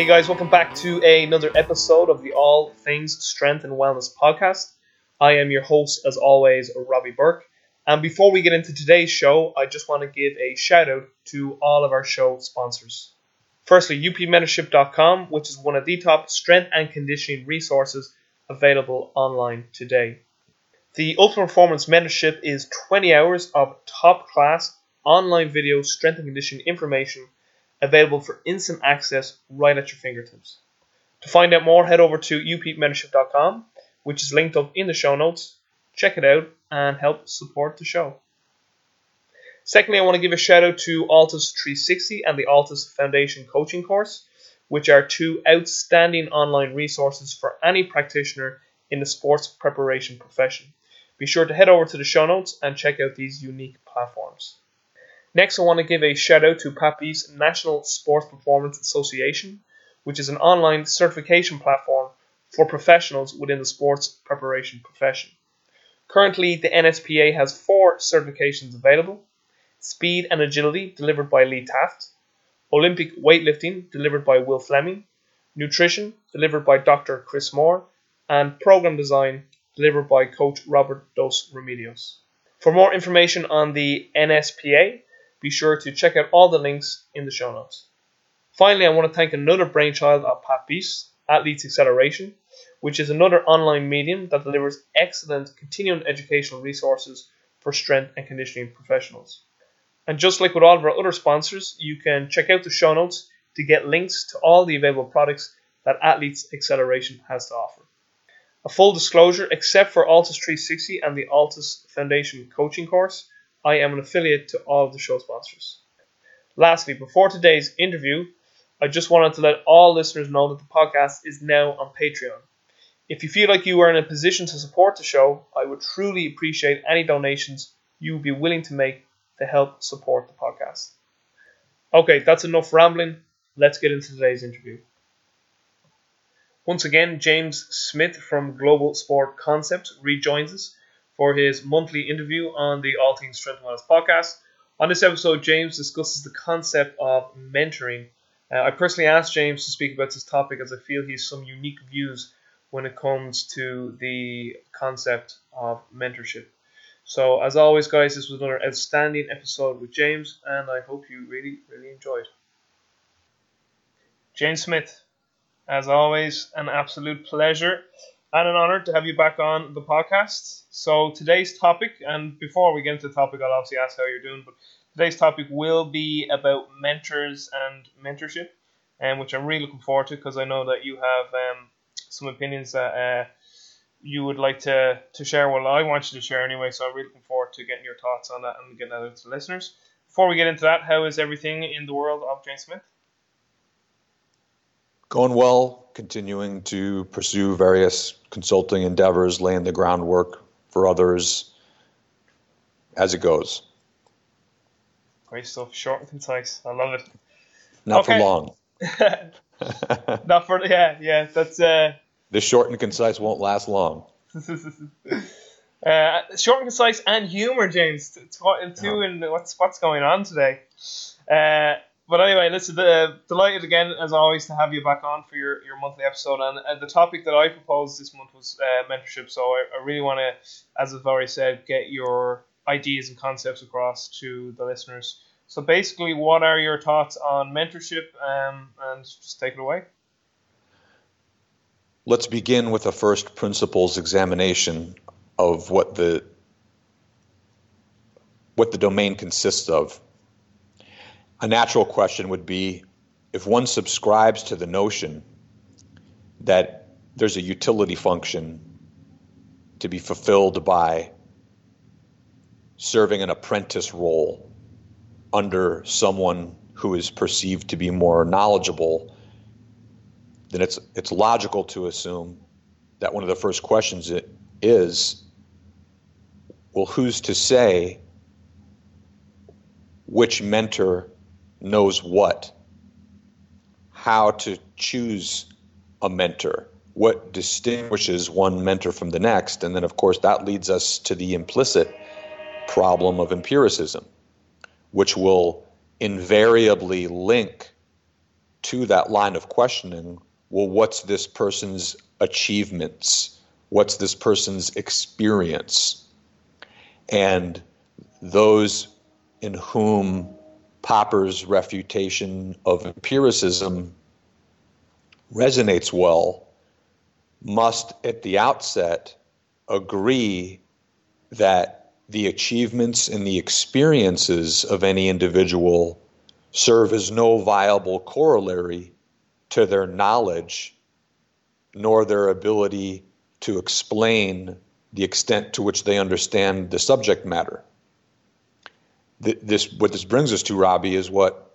Hey guys, welcome back to another episode of the All Things Strength and Wellness podcast. I am your host, as always, Robbie Burke. And before we get into today's show, I just want to give a shout out to all of our show sponsors. Firstly, upmentorship.com, which is one of the top strength and conditioning resources available online today. The Ultimate Performance Mentorship is 20 hours of top class online video strength and conditioning information available for instant access right at your fingertips. To find out more, head over to upmentorship.com, which is linked up in the show notes. Check it out and help support the show. Secondly, I want to give a shout out to ALTIS 360 and the ALTIS Foundation Coaching Course, which are two outstanding online resources for any practitioner in the sports preparation profession. Be sure to head over to the show notes and check out these unique platforms. Next, I want to give a shout out to PAPI's National Sports Performance Association, which is an online certification platform for professionals within the sports preparation profession. Currently, the NSPA has four certifications available Speed and Agility, delivered by Lee Taft, Olympic Weightlifting, delivered by Will Fleming, Nutrition, delivered by Dr. Chris Mohr, and Program Design, delivered by Coach Robert Dos Remedios. For more information on the NSPA, be sure to check out all the links in the show notes. Finally, I want to thank another brainchild of Pat Beast, Athletes Acceleration, which is another online medium that delivers excellent continuing educational resources for strength and conditioning professionals. And just like with all of our other sponsors, you can check out the show notes to get links to all the available products that Athletes Acceleration has to offer. A full disclosure, except for ALTIS 360 and the ALTIS Foundation coaching course, I am an affiliate to all of the show sponsors. Lastly, before today's interview, I just wanted to let all listeners know that the podcast is now on Patreon. If you feel like you are in a position to support the show, I would truly appreciate any donations you would be willing to make to help support the podcast. Okay, that's enough rambling. Let's get into today's interview. Once again, James Smith from Global Sport Concept rejoins us for his monthly interview on the All Things Strength and Wellness podcast. On this episode, James discusses the concept of mentoring. Uh, I personally asked James to speak about this topic as I feel he has some unique views when it comes to the concept of mentorship. So, as always, guys, this was another outstanding episode with James, and I hope you really, really enjoyed. James Smith, as always, an absolute pleasure and an honor to have you back on the podcast. So today's topic, and before we get into the topic, I'll obviously ask how you're doing, but today's topic will be about mentors and mentorship, and um, which I'm really looking forward to because I know that you have um, some opinions that uh, you would like to, to share. Well, I want you to share anyway, so I'm really looking forward to getting your thoughts on that and getting that out to the listeners. Before we get into that, how is everything in the world of James Smith? Going well, continuing to pursue various consulting endeavors, laying the groundwork for others as it goes. Great stuff, short and concise. I love it. Not okay. for long. Not for yeah, yeah. That's uh. The short and concise won't last long. uh, short and concise and humor, James. Two, two and what's what's going on today? Uh, but anyway, listen, uh, delighted again as always to have you back on for your, your monthly episode. And, and the topic that I proposed this month was uh, mentorship. So I, I really want to, as I've already said, get your ideas and concepts across to the listeners. So basically, what are your thoughts on mentorship? Um, and just take it away. Let's begin with a first principles examination of what the what the domain consists of a natural question would be if one subscribes to the notion that there's a utility function to be fulfilled by serving an apprentice role under someone who is perceived to be more knowledgeable, then it's it's logical to assume that one of the first questions is well who's to say which mentor knows what, how to choose a mentor, what distinguishes one mentor from the next. And then, of course, that leads us to the implicit problem of empiricism, which will invariably link to that line of questioning well, what's this person's achievements? What's this person's experience? And those in whom Popper's refutation of empiricism resonates well must, at the outset, agree that the achievements and the experiences of any individual serve as no viable corollary to their knowledge nor their ability to explain the extent to which they understand the subject matter. This, what this brings us to, Robbie, is what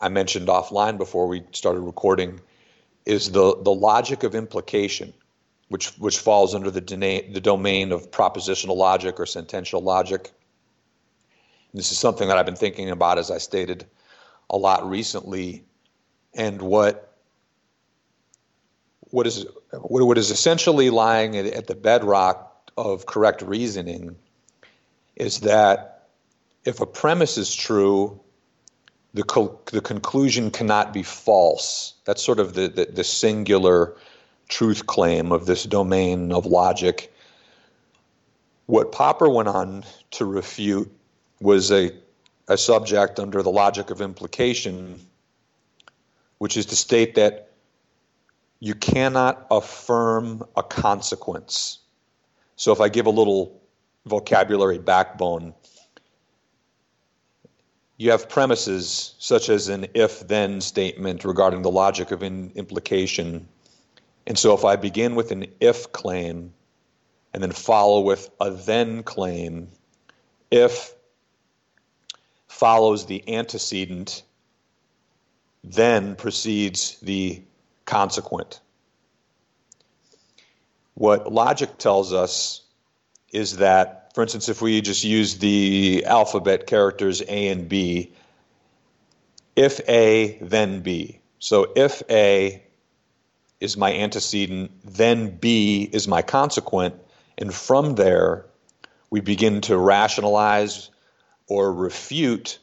I mentioned offline before we started recording, is the, the logic of implication, which, which falls under the, the domain of propositional logic or sentential logic. And this is something that I've been thinking about, as I stated, a lot recently. And what what is what is essentially lying at the bedrock of correct reasoning is that if a premise is true, the co- the conclusion cannot be false. That's sort of the, the, the singular truth claim of this domain of logic. What Popper went on to refute was a a subject under the logic of implication, which is to state that you cannot affirm a consequence. So if I give a little vocabulary backbone, you have premises such as an if then statement regarding the logic of implication. And so if I begin with an if claim and then follow with a then claim, if follows the antecedent, then precedes the consequent. What logic tells us is that, for instance, if we just use the alphabet characters A and B, if A, then B. So if A is my antecedent, then B is my consequent, and from there we begin to rationalize or refute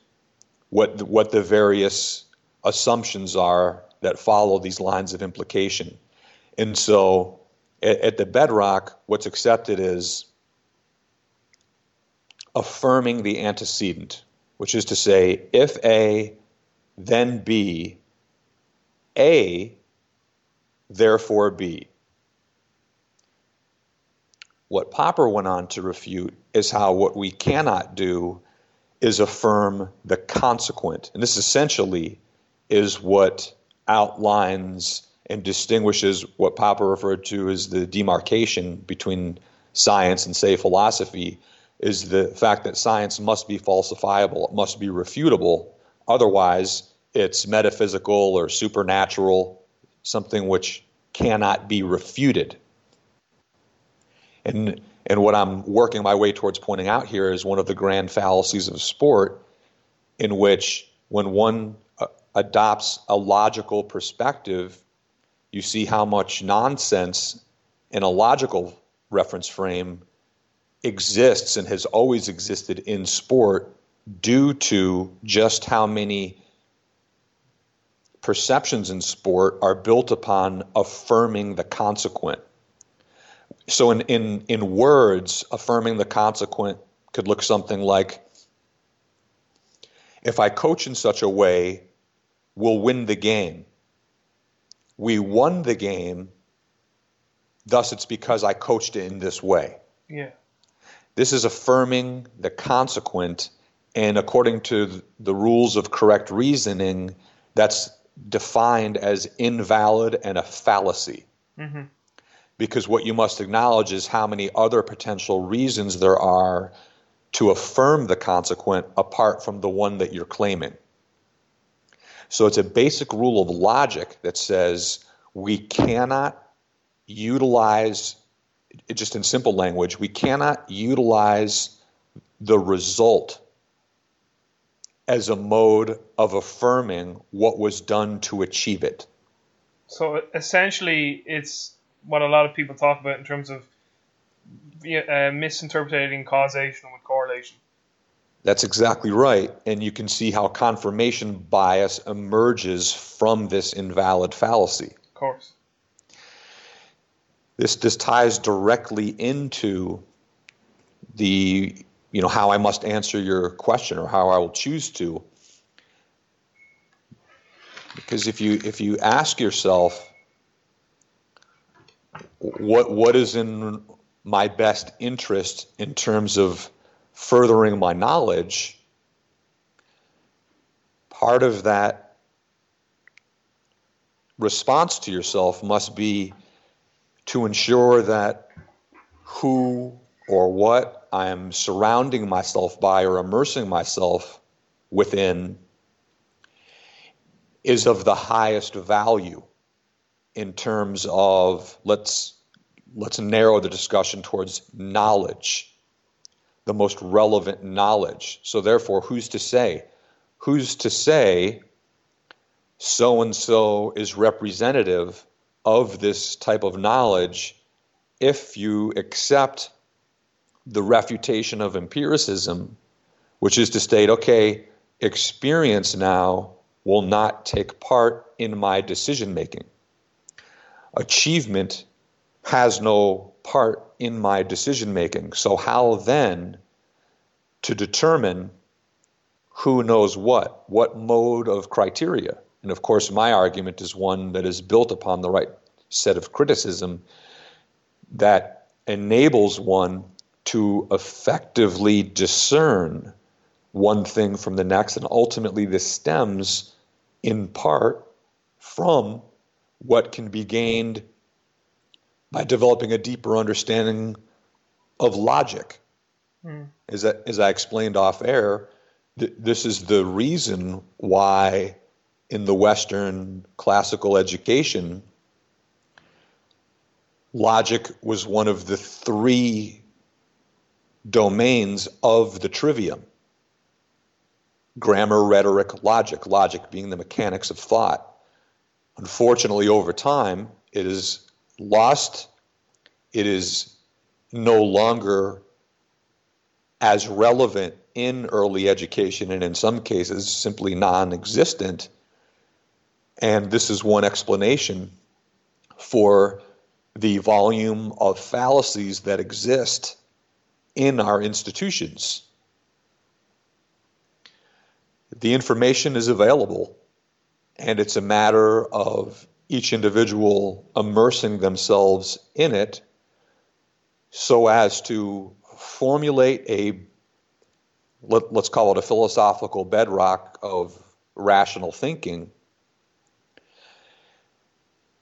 what the, what the various assumptions are that follow these lines of implication. And so at, at the bedrock, what's accepted is affirming the antecedent, which is to say, if A, then B, A, therefore B. What Popper went on to refute is how what we cannot do is affirm the consequent. And this essentially is what outlines and distinguishes what Popper referred to as the demarcation between science and, say, philosophy, is the fact that science must be falsifiable, it must be refutable. Otherwise, it's metaphysical or supernatural, something which cannot be refuted. And, and what I'm working my way towards pointing out here is one of the grand fallacies of sport, in which when one uh, adopts a logical perspective, you see how much nonsense in a logical reference frame exists and has always existed in sport due to just how many perceptions in sport are built upon affirming the consequent. So, in, in, in words, affirming the consequent could look something like if I coach in such a way we'll win the game. We won the game, thus, it's because I coached it in this way. Yeah. This is affirming the consequent, and according to the rules of correct reasoning, that's defined as invalid and a fallacy. Mm-hmm. Because what you must acknowledge is how many other potential reasons there are to affirm the consequent apart from the one that you're claiming. So it's a basic rule of logic that says we cannot utilize, just in simple language, we cannot utilize the result as a mode of affirming what was done to achieve it. So essentially, it's what a lot of people talk about in terms of uh, misinterpreting causation with correlation. That's exactly right. And you can see how confirmation bias emerges from this invalid fallacy. Of course. This, this ties directly into the, you know, how I must answer your question or how I will choose to. Because if you if you ask yourself what what is in my best interest in terms of furthering my knowledge, part of that response to yourself must be to ensure that who or what I am surrounding myself by or immersing myself within is of the highest value in terms of let's let's narrow the discussion towards knowledge the most relevant knowledge. So therefore who's to say? Who's to say so and so is representative of this type of knowledge if you accept the refutation of empiricism which is to state okay experience now will not take part in my decision making. Achievement has no part in my decision making. So, how then to determine who knows what? What mode of criteria? And of course, my argument is one that is built upon the right set of criticism that enables one to effectively discern one thing from the next. And ultimately, this stems in part from what can be gained by developing a deeper understanding of logic. Mm. As, I, as I explained off air, th- this is the reason why in the Western classical education, logic was one of the three domains of the trivium grammar, rhetoric, logic, logic being the mechanics of thought. Unfortunately, over time, it is lost. It is no longer as relevant in early education, and in some cases, simply non existent. And this is one explanation for the volume of fallacies that exist in our institutions. The information is available, and it's a matter of each individual immersing themselves in it so as to formulate a let, us call it a philosophical bedrock of rational thinking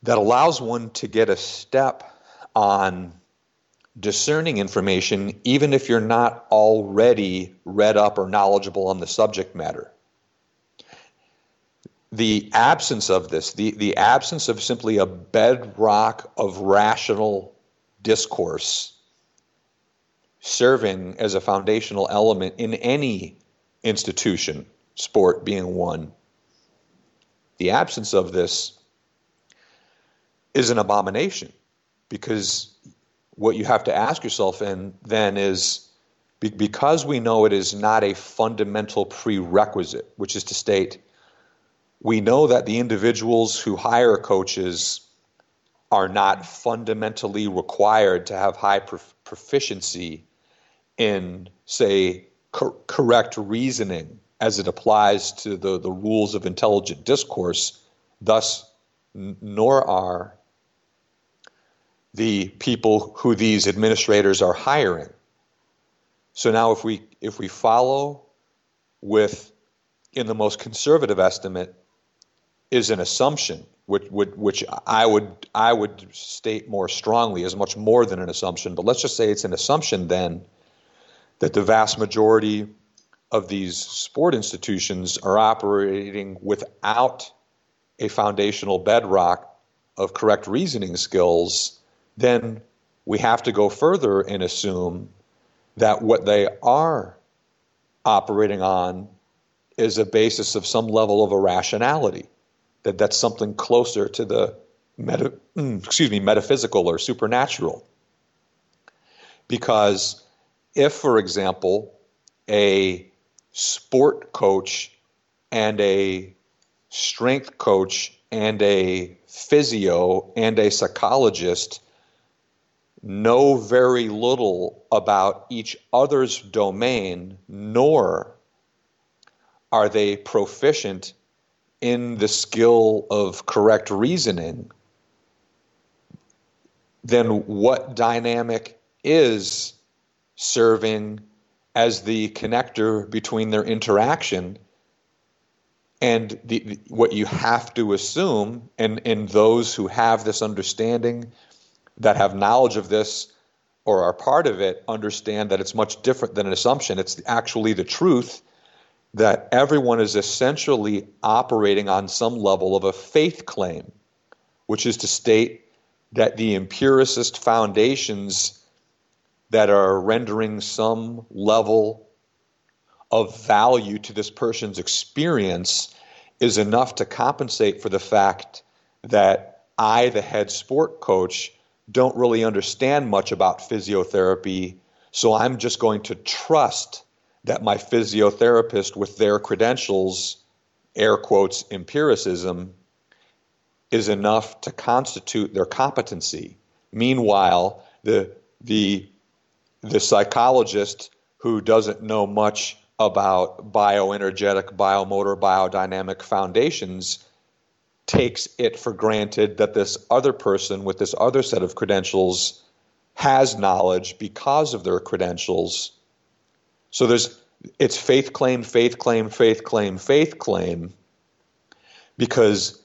that allows one to get a step on discerning information even if you're not already read up or knowledgeable on the subject matter. The absence of this, the, the absence of simply a bedrock of rational discourse serving as a foundational element in any institution, sport being one, the absence of this is an abomination because what you have to ask yourself and then is because we know it is not a fundamental prerequisite, which is to state we know that the individuals who hire coaches are not fundamentally required to have high prof- proficiency in, say, cor- correct reasoning as it applies to the, the rules of intelligent discourse. Thus, n- nor are the people who these administrators are hiring. So now, if we if we follow with in the most conservative estimate is an assumption, which, would which I would I would state more strongly as much more than an assumption. But let's just say it's an assumption then that the vast majority of these sport institutions are operating without a foundational bedrock of correct reasoning skills, then we have to go further and assume that what they are operating on is a basis of some level of irrationality that that's something closer to the meta, mm, excuse me metaphysical or supernatural. Because if, for example, a sport coach and a strength coach and a physio and a psychologist know very little about each other's domain, nor are they proficient in the skill of correct reasoning, then what dynamic is serving as the connector between their interaction and the, what you have to assume and, and those who have this understanding that have knowledge of this or are part of it understand that it's much different than an assumption. It's actually the truth that everyone is essentially operating on some level of a faith claim, which is to state that the empiricist foundations that are rendering some level of value to this person's experience is enough to compensate for the fact that I, the head sport coach, don't really understand much about physiotherapy, so I'm just going to trust that my physiotherapist, with their credentials, air quotes, empiricism, is enough to constitute their competency. Meanwhile, the, the, the psychologist who doesn't know much about bioenergetic, biomotor, biodynamic foundations takes it for granted that this other person with this other set of credentials has knowledge because of their credentials. So there's it's faith claim, faith claim, faith claim, faith claim, because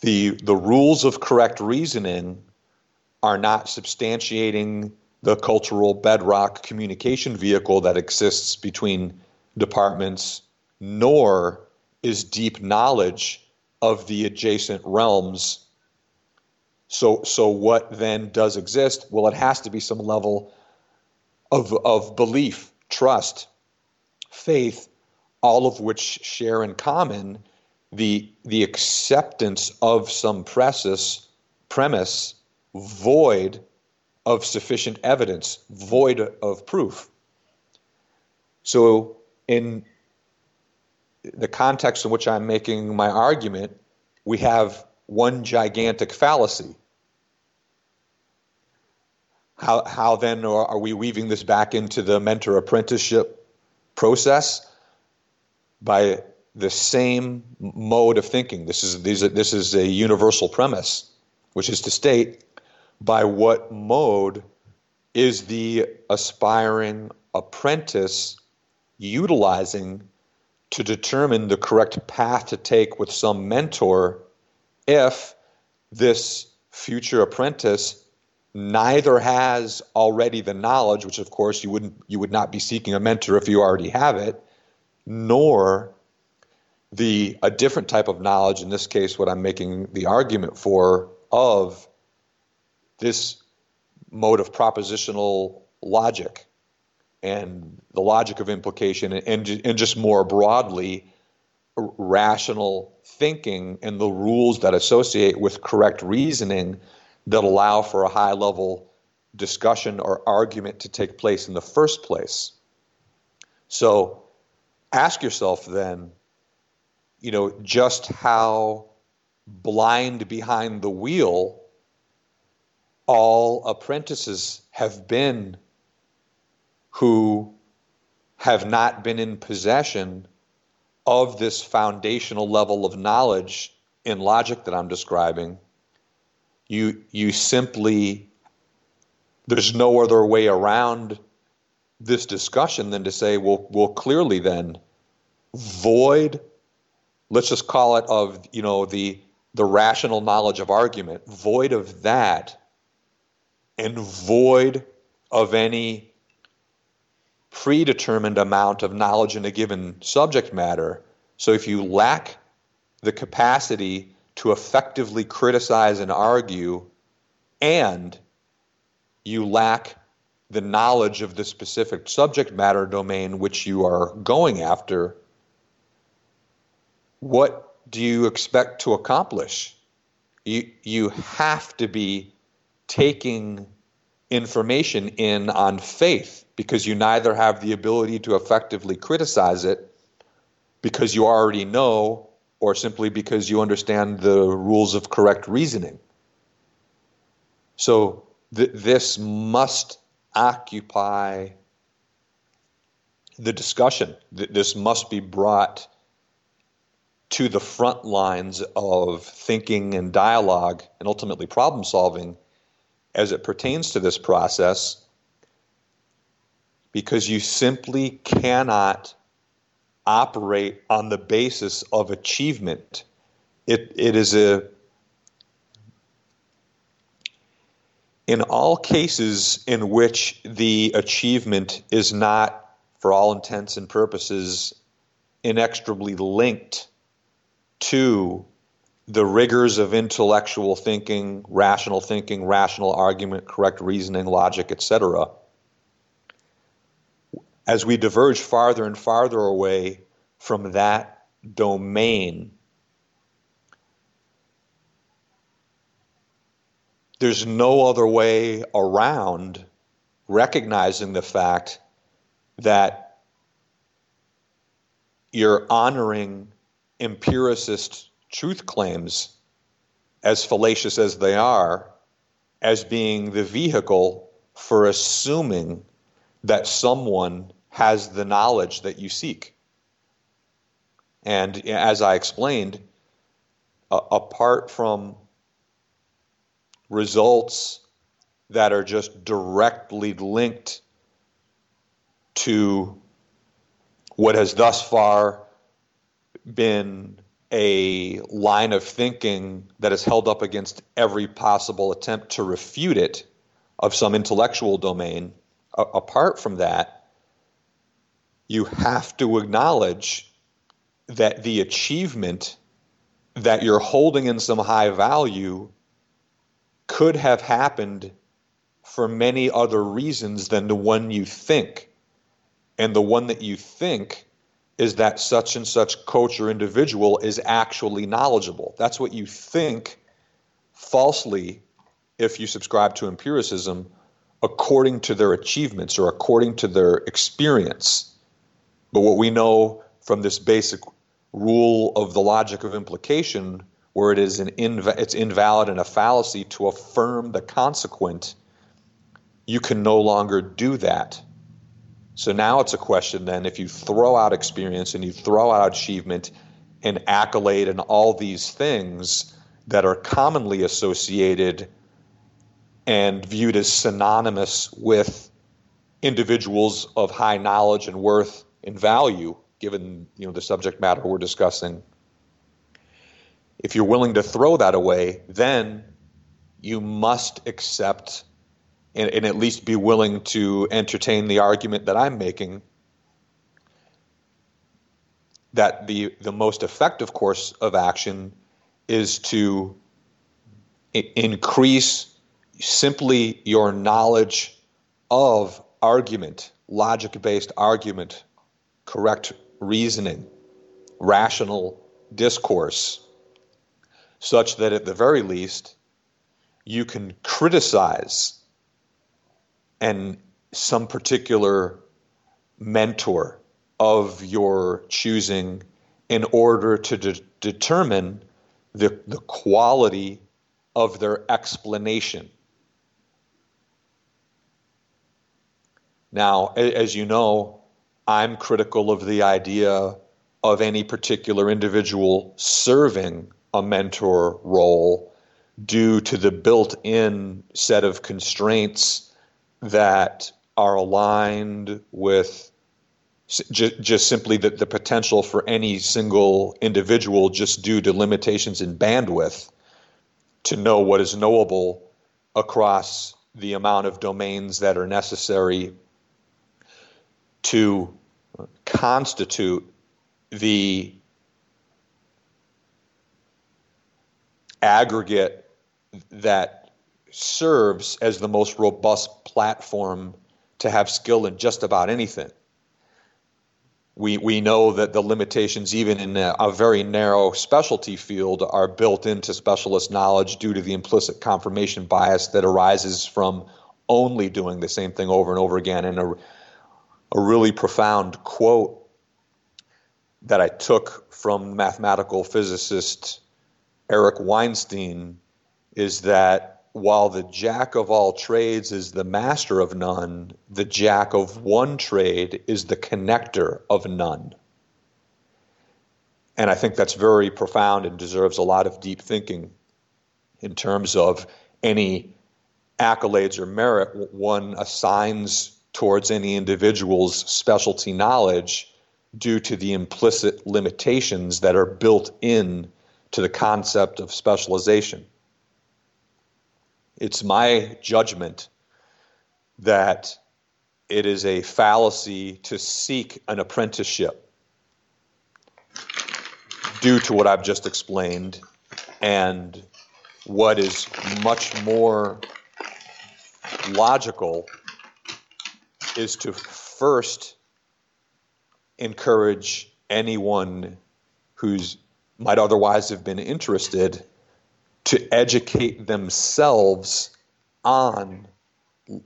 the the rules of correct reasoning are not substantiating the cultural bedrock communication vehicle that exists between departments, nor is deep knowledge of the adjacent realms. So, so what then does exist? Well, it has to be some level of, of belief trust, faith, all of which share in common the, the acceptance of some precis, premise void of sufficient evidence, void of proof. So, in the context in which I'm making my argument, we have one gigantic fallacy how, how then are, we weaving this back into the mentor apprenticeship process? By the same mode of thinking. This is, these are, this is a universal premise, which is to state by what mode is the aspiring apprentice utilizing to determine the correct path to take with some mentor if this future apprentice neither has already the knowledge, which of course you wouldn't you would not be seeking a mentor if you already have it, nor the a different type of knowledge, in this case what I'm making the argument for of this mode of propositional logic and the logic of implication and, and just more broadly rational thinking and the rules that associate with correct reasoning that allow for a high level discussion or argument to take place in the first place. So ask yourself then, you know, just how blind behind the wheel all apprentices have been who have not been in possession of this foundational level of knowledge in logic that I'm describing you you simply there's no other way around this discussion than to say, well, well, clearly then, void. Let's just call it of you know the the rational knowledge of argument, void of that, and void of any predetermined amount of knowledge in a given subject matter. So if you lack the capacity to effectively criticize and argue, and you lack the knowledge of the specific subject matter domain which you are going after, what do you expect to accomplish? You, you have to be taking information in on faith because you neither have the ability to effectively criticize it because you already know or simply because you understand the rules of correct reasoning. So th- this must occupy the discussion. Th- this must be brought to the front lines of thinking and dialogue and ultimately problem solving as it pertains to this process because you simply cannot operate on the basis of achievement. It, it is a, in all cases in which the achievement is not, for all intents and purposes, inextricably linked to the rigors of intellectual thinking, rational thinking, rational argument, correct reasoning, logic, etc. As we diverge farther and farther away from that domain, there's no other way around recognizing the fact that you're honoring empiricist truth claims, as fallacious as they are, as being the vehicle for assuming that someone has the knowledge that you seek. And as I explained, uh, apart from results that are just directly linked to what has thus far been a line of thinking that is held up against every possible attempt to refute it of some intellectual domain. A- apart from that, you have to acknowledge that the achievement that you're holding in some high value could have happened for many other reasons than the one you think. And the one that you think is that such and such coach or individual is actually knowledgeable. That's what you think falsely if you subscribe to empiricism according to their achievements or according to their experience. But what we know from this basic rule of the logic of implication, where it is an inv- it's invalid and a fallacy to affirm the consequent, you can no longer do that. So now it's a question then if you throw out experience and you throw out achievement and accolade and all these things that are commonly associated and viewed as synonymous with individuals of high knowledge and worth and value given you know the subject matter we're discussing. If you're willing to throw that away then you must accept and, and at least be willing to entertain the argument that I'm making that the the most effective course of action is to I- increase simply your knowledge of argument, logic based argument, correct reasoning, rational discourse, such that at the very least you can criticize and some particular mentor of your choosing in order to de- determine the, the quality of their explanation. Now, as you know, I'm critical of the idea of any particular individual serving a mentor role due to the built in set of constraints that are aligned with just, simply the, the potential for any single individual, just due to limitations in bandwidth, to know what is knowable across the amount of domains that are necessary to constitute the aggregate that serves as the most robust platform to have skill in just about anything. We, we know that the limitations, even in a, a, very narrow specialty field, are built into specialist knowledge due to the implicit confirmation bias that arises from only doing the same thing over and over again. And a, a really profound quote that I took from mathematical physicist Eric Weinstein is that while the jack of all trades is the master of none, the jack of one trade is the connector of none. And I think that's very profound and deserves a lot of deep thinking in terms of any accolades or merit one assigns towards any individual's specialty knowledge due to the implicit limitations that are built in to the concept of specialization. It's my judgment that it is a fallacy to seek an apprenticeship due to what I've just explained and what is much more logical is to first encourage anyone who's might otherwise have been interested to educate themselves on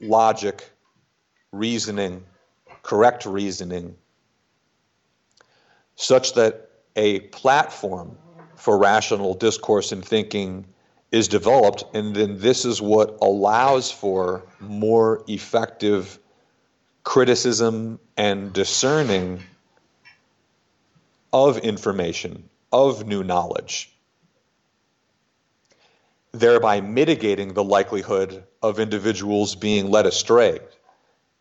logic, reasoning, correct reasoning, such that a platform for rational discourse and thinking is developed, and then this is what allows for more effective criticism and discerning of information, of new knowledge, thereby mitigating the likelihood of individuals being led astray.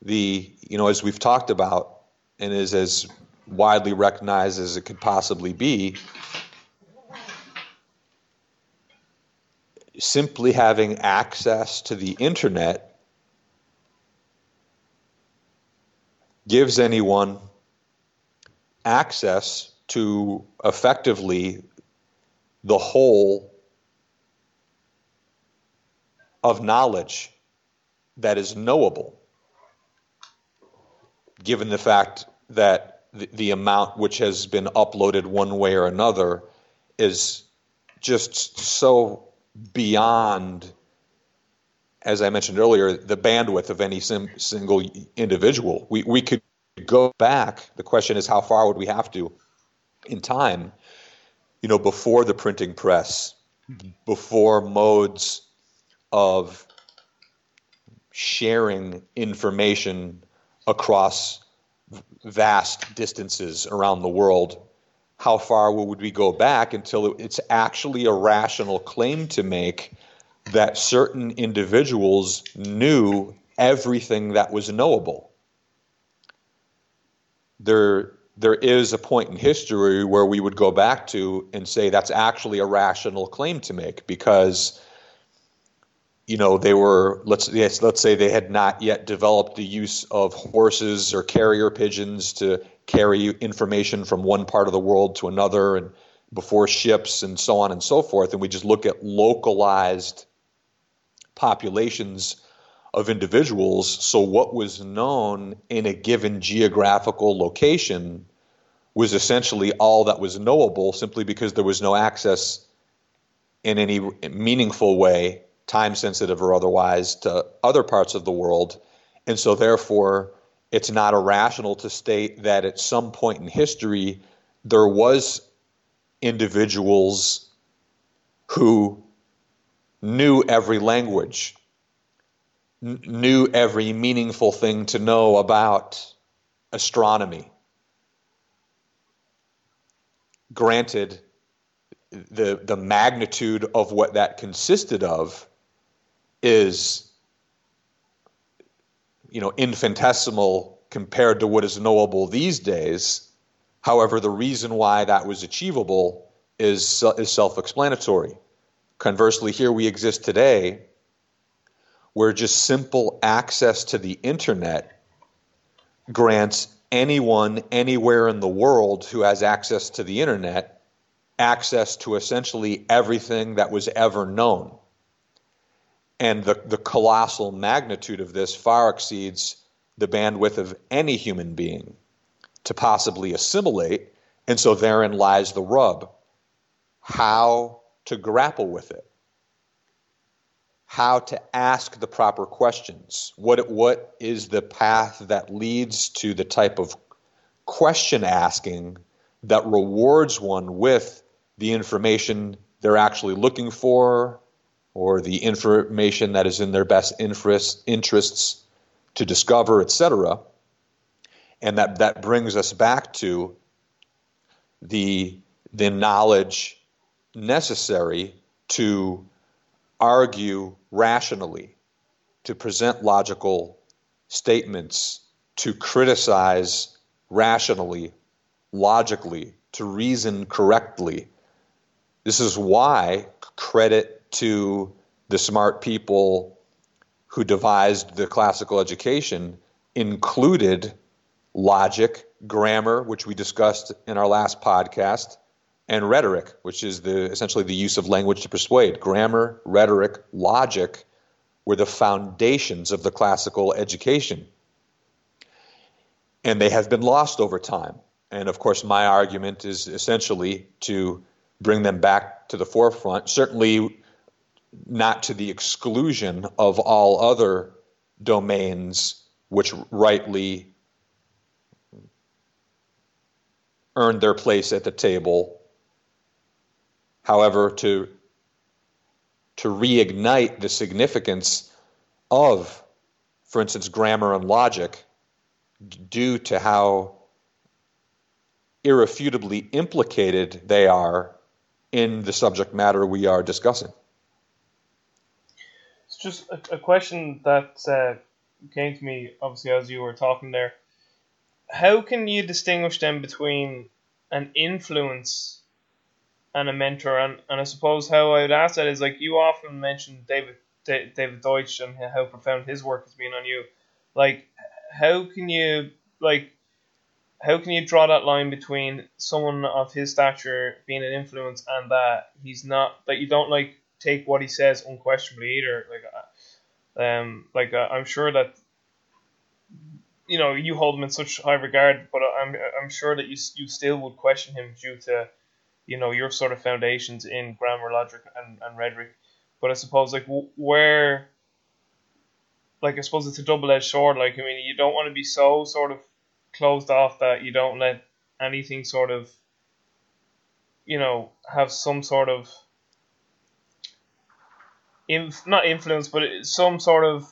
The, you know, as we've talked about, and is as widely recognized as it could possibly be, simply having access to the internet gives anyone access to effectively the whole of knowledge that is knowable, given the fact that the, the amount which has been uploaded one way or another is just so beyond, as I mentioned earlier, the bandwidth of any sim- single individual. We, we could go back. The question is, how far would we have to in time? You know, before the printing press, before modes of sharing information across vast distances around the world how far would we go back until it's actually a rational claim to make that certain individuals knew everything that was knowable? There, there is a point in history where we would go back to and say that's actually a rational claim to make because you know they were let's yes, let's say they had not yet developed the use of horses or carrier pigeons to carry information from one part of the world to another and before ships and so on and so forth. And we just look at localized populations of individuals. So, what was known in a given geographical location was essentially all that was knowable simply because there was no access in any meaningful way, time sensitive or otherwise, to other parts of the world. And so, therefore, it's not irrational to state that at some point in history there was individuals who knew every language n- knew every meaningful thing to know about astronomy granted the the magnitude of what that consisted of is you know, infinitesimal compared to what is knowable these days. However, the reason why that was achievable is, is self explanatory. Conversely, here we exist today where just simple access to the internet grants anyone anywhere in the world who has access to the internet access to essentially everything that was ever known and the, the colossal magnitude of this far exceeds the bandwidth of any human being to possibly assimilate. And so therein lies the rub how to grapple with it. how to ask the proper questions. What what is the path that leads to the type of question asking that rewards one with the information they're actually looking for or the information that is in their best interest, interests to discover, etc. And that, that brings us back to the, the knowledge necessary to argue rationally, to present logical statements, to criticize rationally, logically, to reason correctly. This is why credit to the smart people who devised the classical education included logic, grammar, which we discussed in our last podcast, and rhetoric, which is the essentially the use of language to persuade. Grammar, rhetoric, logic were the foundations of the classical education. And they have been lost over time. And of course, my argument is essentially to bring them back to the forefront, certainly not to the exclusion of all other domains which rightly earned their place at the table however, to to reignite the significance of, for instance, grammar and logic, due to how irrefutably implicated they are in the subject matter we are discussing. It's just a, a question that uh, came to me, obviously, as you were talking there. How can you distinguish them between an influence and a mentor. And, and I suppose how I would ask that is like you often mention David David Deutsch and how profound his work has been on you. Like, how can you like how can you draw that line between someone of his stature being an influence and that he's not that you don't like take what he says unquestionably either like uh, um like uh, I'm sure that you know you hold him in such high regard but I'm I'm sure that you you still would question him due to you know your sort of foundations in grammar, logic, and, and rhetoric. But I suppose like where, like I suppose it's a double edged sword. Like I mean, you don't want to be so sort of closed off that you don't let anything sort of, you know, have some sort of, inf- not influence, but some sort of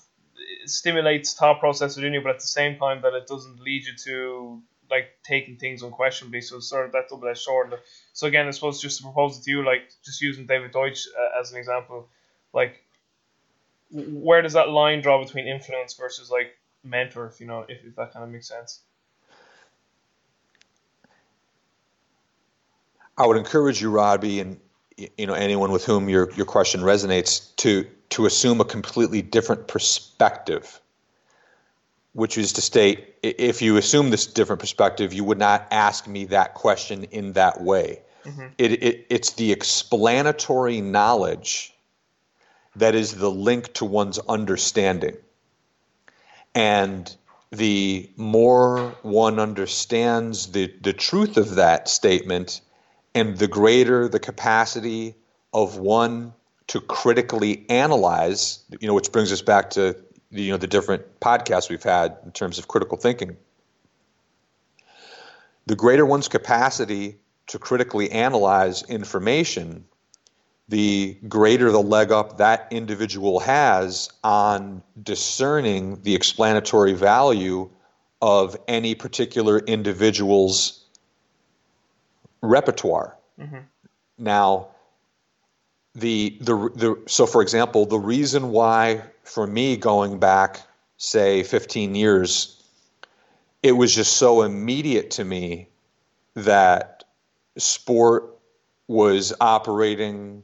stimulates thought process within you, but at the same time that it doesn't lead you to like taking things unquestionably. So sort of that double edged sword. So again, I suppose just to propose it to you, like just using David Deutsch uh, as an example, like where does that line draw between influence versus like mentor? If you know, if, if that kind of makes sense. I would encourage you, Robbie, and you know anyone with whom your your question resonates to to assume a completely different perspective which is to state if you assume this different perspective, you would not ask me that question in that way. Mm-hmm. It, it, it's the explanatory knowledge that is the link to one's understanding. And the more one understands the, the truth of that statement, and the greater the capacity of one to critically analyze, you know, which brings us back to the, you know the different podcasts we've had in terms of critical thinking. The greater one's capacity to critically analyze information, the greater the leg up that individual has on discerning the explanatory value of any particular individual's repertoire. Mm-hmm. Now, the, the the so for example, the reason why for me going back, say, 15 years, it was just so immediate to me that sport was operating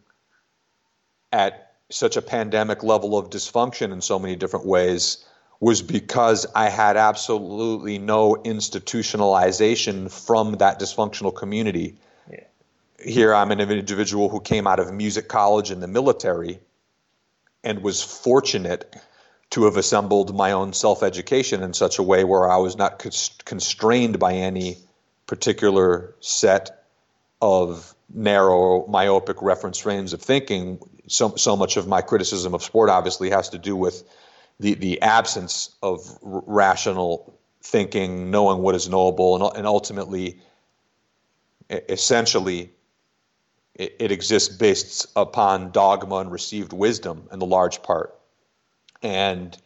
at such a pandemic level of dysfunction in so many different ways was because I had absolutely no institutionalization from that dysfunctional community. Yeah. Here, I'm an individual who came out of music college and the military and was fortunate to have assembled my own self education in such a way where I was not constrained by any particular set of narrow myopic reference frames of thinking. So so much of my criticism of sport obviously has to do with the the absence of r- rational thinking, knowing what is knowable, and, and ultimately, essentially, it, it exists based upon dogma and received wisdom in the large part. And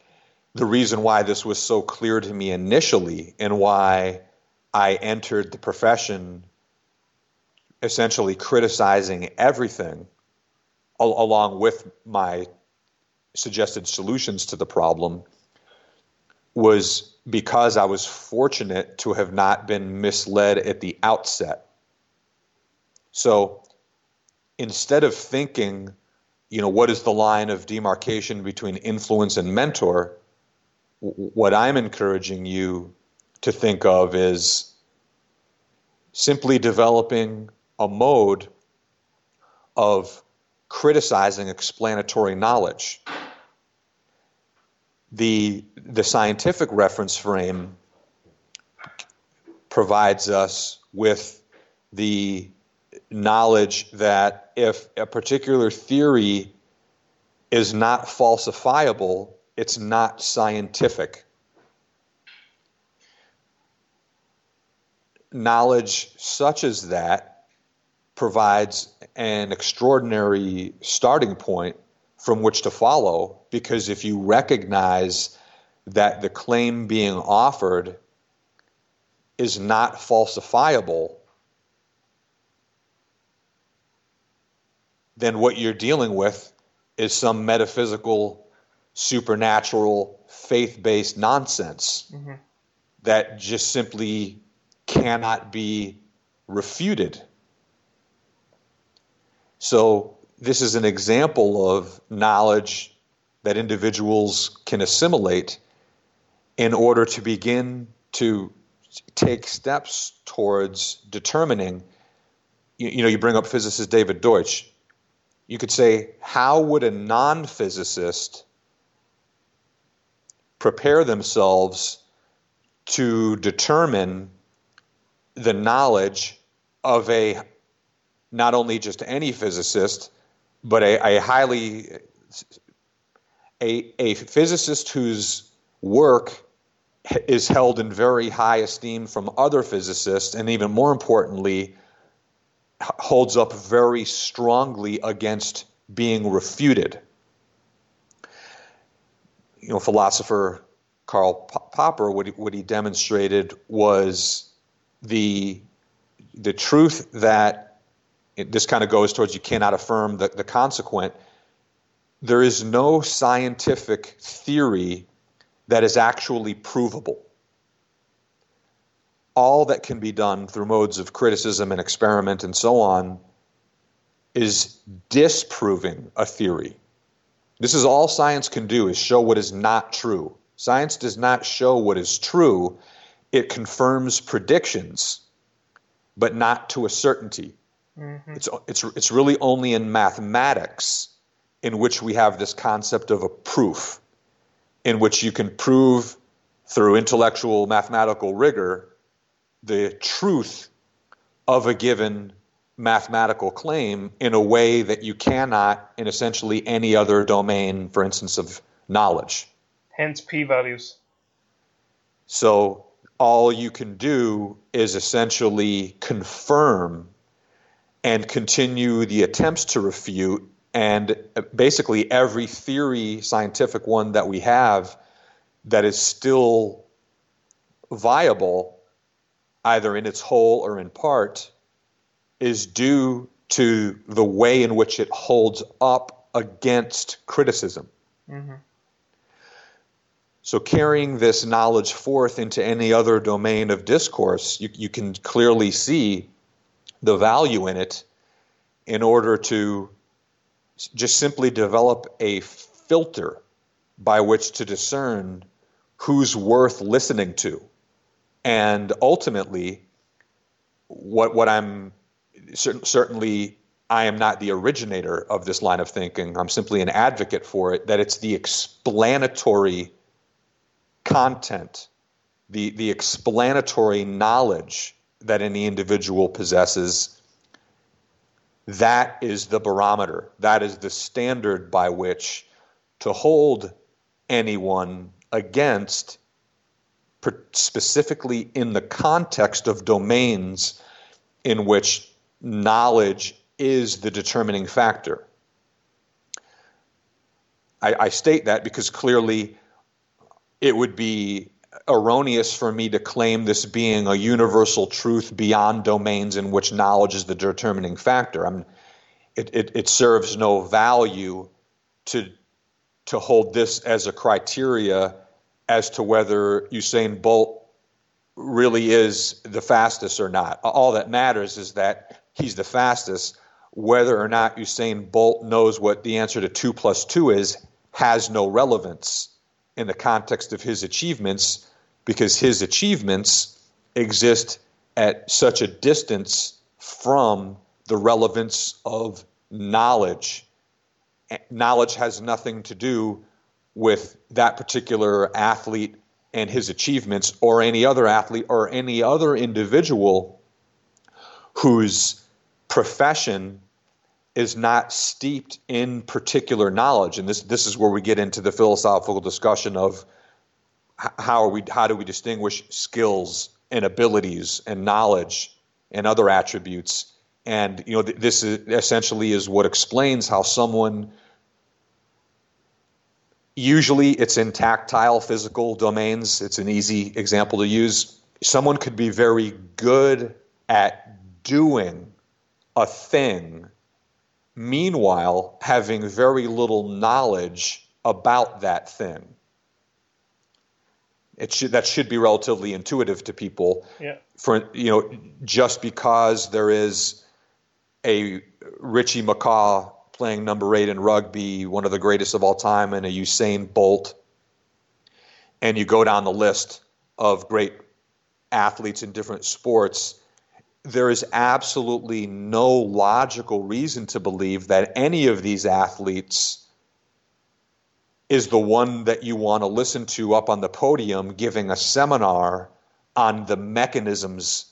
the reason why this was so clear to me initially and why I entered the profession essentially criticizing everything al- along with my suggested solutions to the problem was because I was fortunate to have not been misled at the outset. So instead of thinking, you know, what is the line of demarcation between influence and mentor, what I'm encouraging you to think of is simply developing a mode of criticizing explanatory knowledge. The, the scientific reference frame provides us with the knowledge that if a particular theory is not falsifiable, it's not scientific. Knowledge such as that provides an extraordinary starting point from which to follow because if you recognize that the claim being offered is not falsifiable, then what you're dealing with is some metaphysical, supernatural, faith based nonsense mm-hmm. that just simply cannot be refuted. So, this is an example of knowledge that individuals can assimilate in order to begin to take steps towards determining. You, you know, you bring up physicist David Deutsch you could say, how would a non physicist prepare themselves to determine the knowledge of a not only just any physicist, but a, a highly a, a physicist whose work is held in very high esteem from other physicists, and even more importantly, holds up very strongly against being refuted. You know, philosopher Karl Popper, what he, what he demonstrated was the the truth that it, this kind of goes towards you cannot affirm the, the consequent. There is no scientific theory that is actually provable all that can be done through modes of criticism and experiment and so on is disproving a theory. This is all science can do is show what is not true. Science does not show what is true. It confirms predictions, but not to a certainty. Mm-hmm. It's, it's, it's really only in mathematics in which we have this concept of a proof, in which you can prove through intellectual mathematical rigor the truth of a given mathematical claim in a way that you cannot in essentially any other domain, for instance, of knowledge. Hence p values. So all you can do is essentially confirm and continue the attempts to refute. And basically, every theory, scientific one that we have, that is still viable either in its whole or in part, is due to the way in which it holds up against criticism. Mm-hmm. So, carrying this knowledge forth into any other domain of discourse, you, you can clearly see the value in it in order to just simply develop a filter by which to discern who's worth listening to and ultimately, what what I'm certainly I am not the originator of this line of thinking. I'm simply an advocate for it. That it's the explanatory content, the the explanatory knowledge that any individual possesses that is the barometer. That is the standard by which to hold anyone against, specifically in the context of domains in which knowledge is the determining factor. I, I state that because clearly it would be erroneous for me to claim this being a universal truth beyond domains in which knowledge is the determining factor. I it, it, it serves no value to to hold this as a criteria as to whether Usain Bolt really is the fastest or not. All that matters is that he's the fastest. Whether or not Usain Bolt knows what the answer to two plus two is has no relevance in the context of his achievements because his achievements exist at such a distance from the relevance of knowledge. Knowledge has nothing to do with that particular athlete and his achievements, or any other athlete or any other individual whose profession is not steeped in particular knowledge. And this, this is where we get into the philosophical discussion of how are we how do we distinguish skills and abilities and knowledge and other attributes and you know th- this is essentially is what explains how someone usually it's in tactile physical domains. It's an easy example to use. Someone could be very good at doing a thing meanwhile having very little knowledge about that thing. It should that should be relatively intuitive to people. Yeah. for you know just because there is a Richie McCaw playing number eight in rugby, one of the greatest of all time, and a Usain Bolt, and you go down the list of great athletes in different sports, there is absolutely no logical reason to believe that any of these athletes is the one that you want to listen to up on the podium giving a seminar on the mechanisms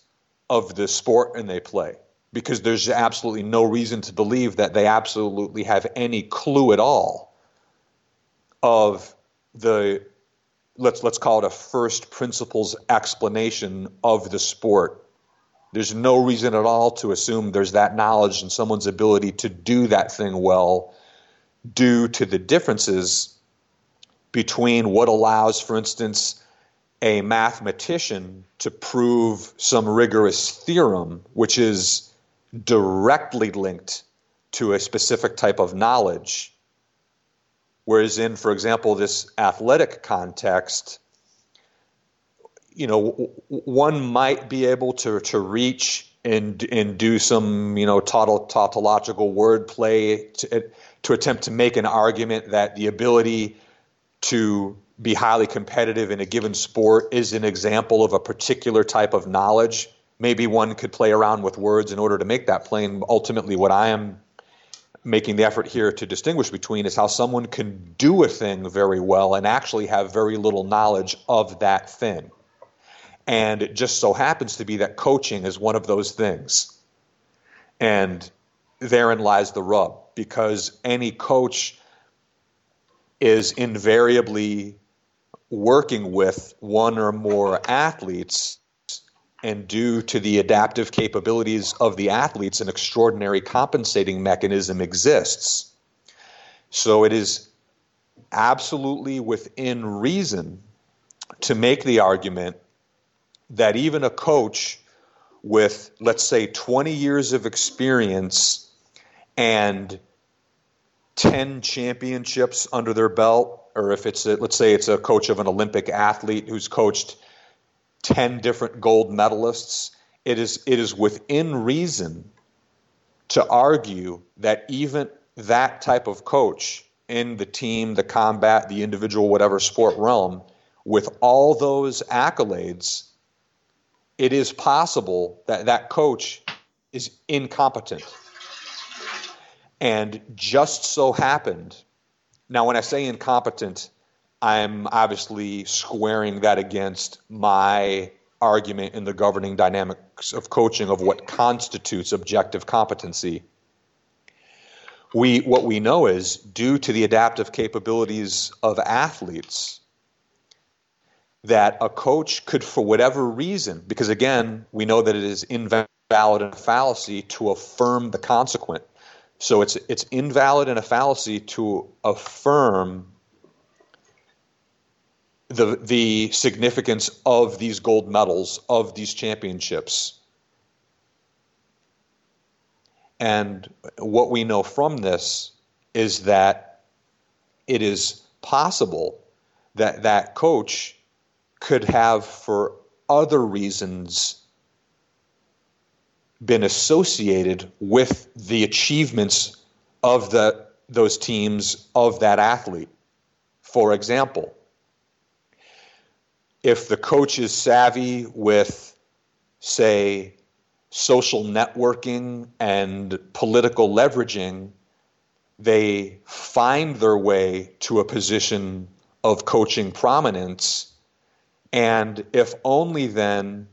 of the sport and they play because there's absolutely no reason to believe that they absolutely have any clue at all of the let's let's call it a first principles explanation of the sport. There's no reason at all to assume there's that knowledge and someone's ability to do that thing well due to the differences between what allows, for instance, a mathematician to prove some rigorous theorem, which is directly linked to a specific type of knowledge. Whereas, in, for example, this athletic context, you know, one might be able to, to reach and, and do some, you know, tautological wordplay to, to attempt to make an argument that the ability to be highly competitive in a given sport is an example of a particular type of knowledge maybe one could play around with words in order to make that plain. Ultimately, what I am making the effort here to distinguish between is how someone can do a thing very well and actually have very little knowledge of that thing. And it just so happens to be that coaching is one of those things. And therein lies the rub because any coach is invariably working with one or more athletes and due to the adaptive capabilities of the athletes, an extraordinary compensating mechanism exists. So it is absolutely within reason to make the argument that even a coach with, let's say, 20 years of experience and 10 championships under their belt, or if it's, a, let's say, it's a coach of an Olympic athlete who's coached 10 different gold medalists, it is, it is within reason to argue that even that type of coach in the team, the combat, the individual, whatever sport realm, with all those accolades, it is possible that that coach is incompetent. And just so happened, now when I say incompetent, I'm obviously squaring that against my argument in the governing dynamics of coaching of what constitutes objective competency. we what we know is due to the adaptive capabilities of athletes that a coach could for whatever reason because again we know that it is invalid and a fallacy to affirm the consequent so it's it's invalid and a fallacy to affirm the the significance of these gold medals of these championships and what we know from this is that it is possible that that coach could have, for other reasons, been associated with the achievements of the those teams of that athlete. For example, if the coach is savvy with, say, social networking and political leveraging, they find their way to a position of coaching prominence. And if only then,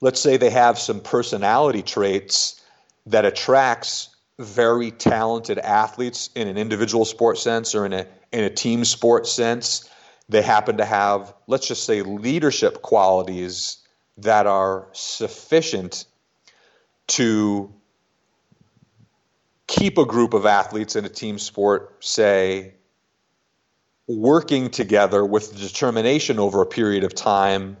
let's say they have some personality traits that attracts very talented athletes in an individual sport sense or in a in a team sport sense. They happen to have, let's just say, leadership qualities that are sufficient to keep a group of athletes in a team sport, say, working together with determination over a period of time.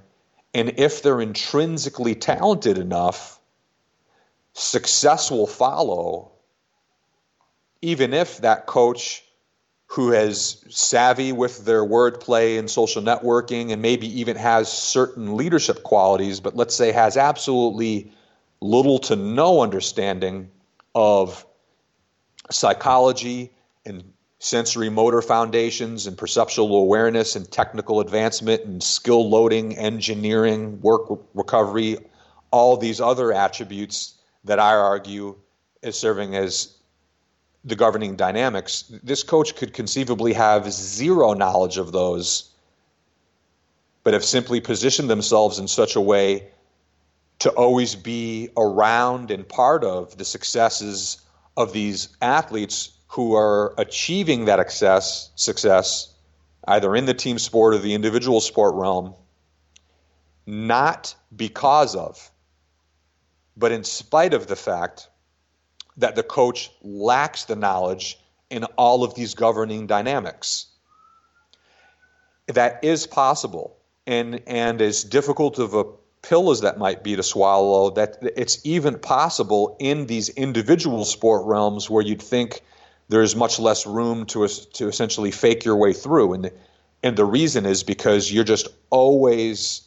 And if they're intrinsically talented enough, success will follow, even if that coach who has savvy with their wordplay and social networking and maybe even has certain leadership qualities, but let's say has absolutely little to no understanding of psychology and sensory motor foundations and perceptual awareness and technical advancement and skill loading, engineering, work recovery, all these other attributes that I argue is serving as the governing dynamics. This coach could conceivably have zero knowledge of those, but have simply positioned themselves in such a way to always be around and part of the successes of these athletes who are achieving that success, success either in the team sport or the individual sport realm, not because of, but in spite of the fact that the coach lacks the knowledge in all of these governing dynamics. That is possible and, and as difficult of a pill as that might be to swallow, that it's even possible in these individual sport realms where you'd think there's much less room to to essentially fake your way through, and and the reason is because you're just always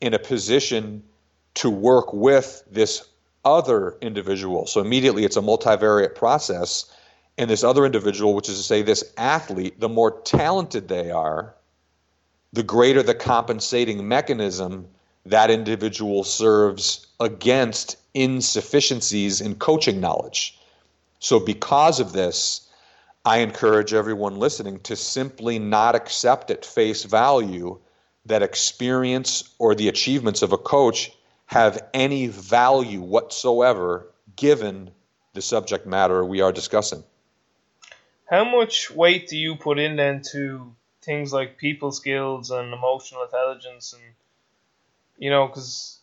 in a position to work with this other individual. So immediately it's a multivariate process. And this other individual, which is to say this athlete, the more talented they are, the greater the compensating mechanism that individual serves against insufficiencies in coaching knowledge. So, because of this, I encourage everyone listening to simply not accept at face value that experience or the achievements of a coach have any value whatsoever given the subject matter we are discussing. How much weight do you put in then to things like people skills and emotional intelligence and you know, because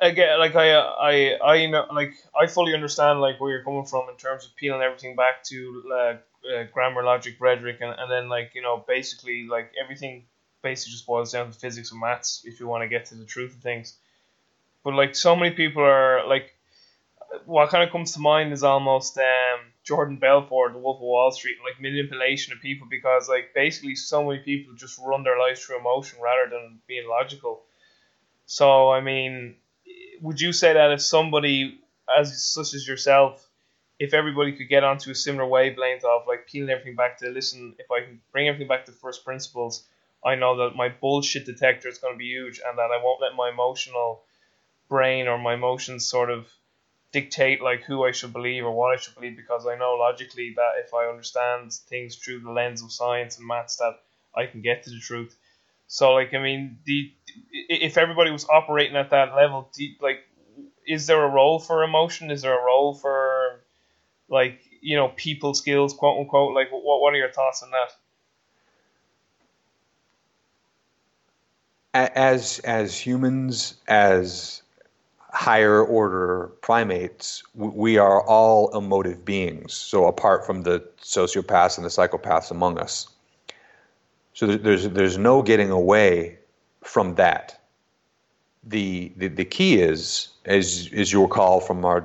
again, like I, I, I know, like I fully understand like where you're coming from in terms of peeling everything back to uh, uh, grammar, logic, rhetoric, and, and then like you know basically like everything basically just boils down to physics and maths if you want to get to the truth of things. But like so many people are like, what kind of comes to mind is almost um Jordan Belfort, The Wolf of Wall Street, like manipulation of people because like basically so many people just run their lives through emotion rather than being logical. So I mean, would you say that if somebody as such as yourself, if everybody could get onto a similar wavelength of like peeling everything back to listen, if I can bring everything back to first principles, I know that my bullshit detector is going to be huge and that I won't let my emotional brain or my emotions sort of dictate like who I should believe or what I should believe because I know logically that if I understand things through the lens of science and maths that I can get to the truth. So like I mean the if everybody was operating at that level, deep like is there a role for emotion? Is there a role for like you know people skills, quote unquote. Like, what what are your thoughts on that? As as humans, as higher order primates, we are all emotive beings. So apart from the sociopaths and the psychopaths among us, so there's there's no getting away from that. The the, the key is, as as you recall from our,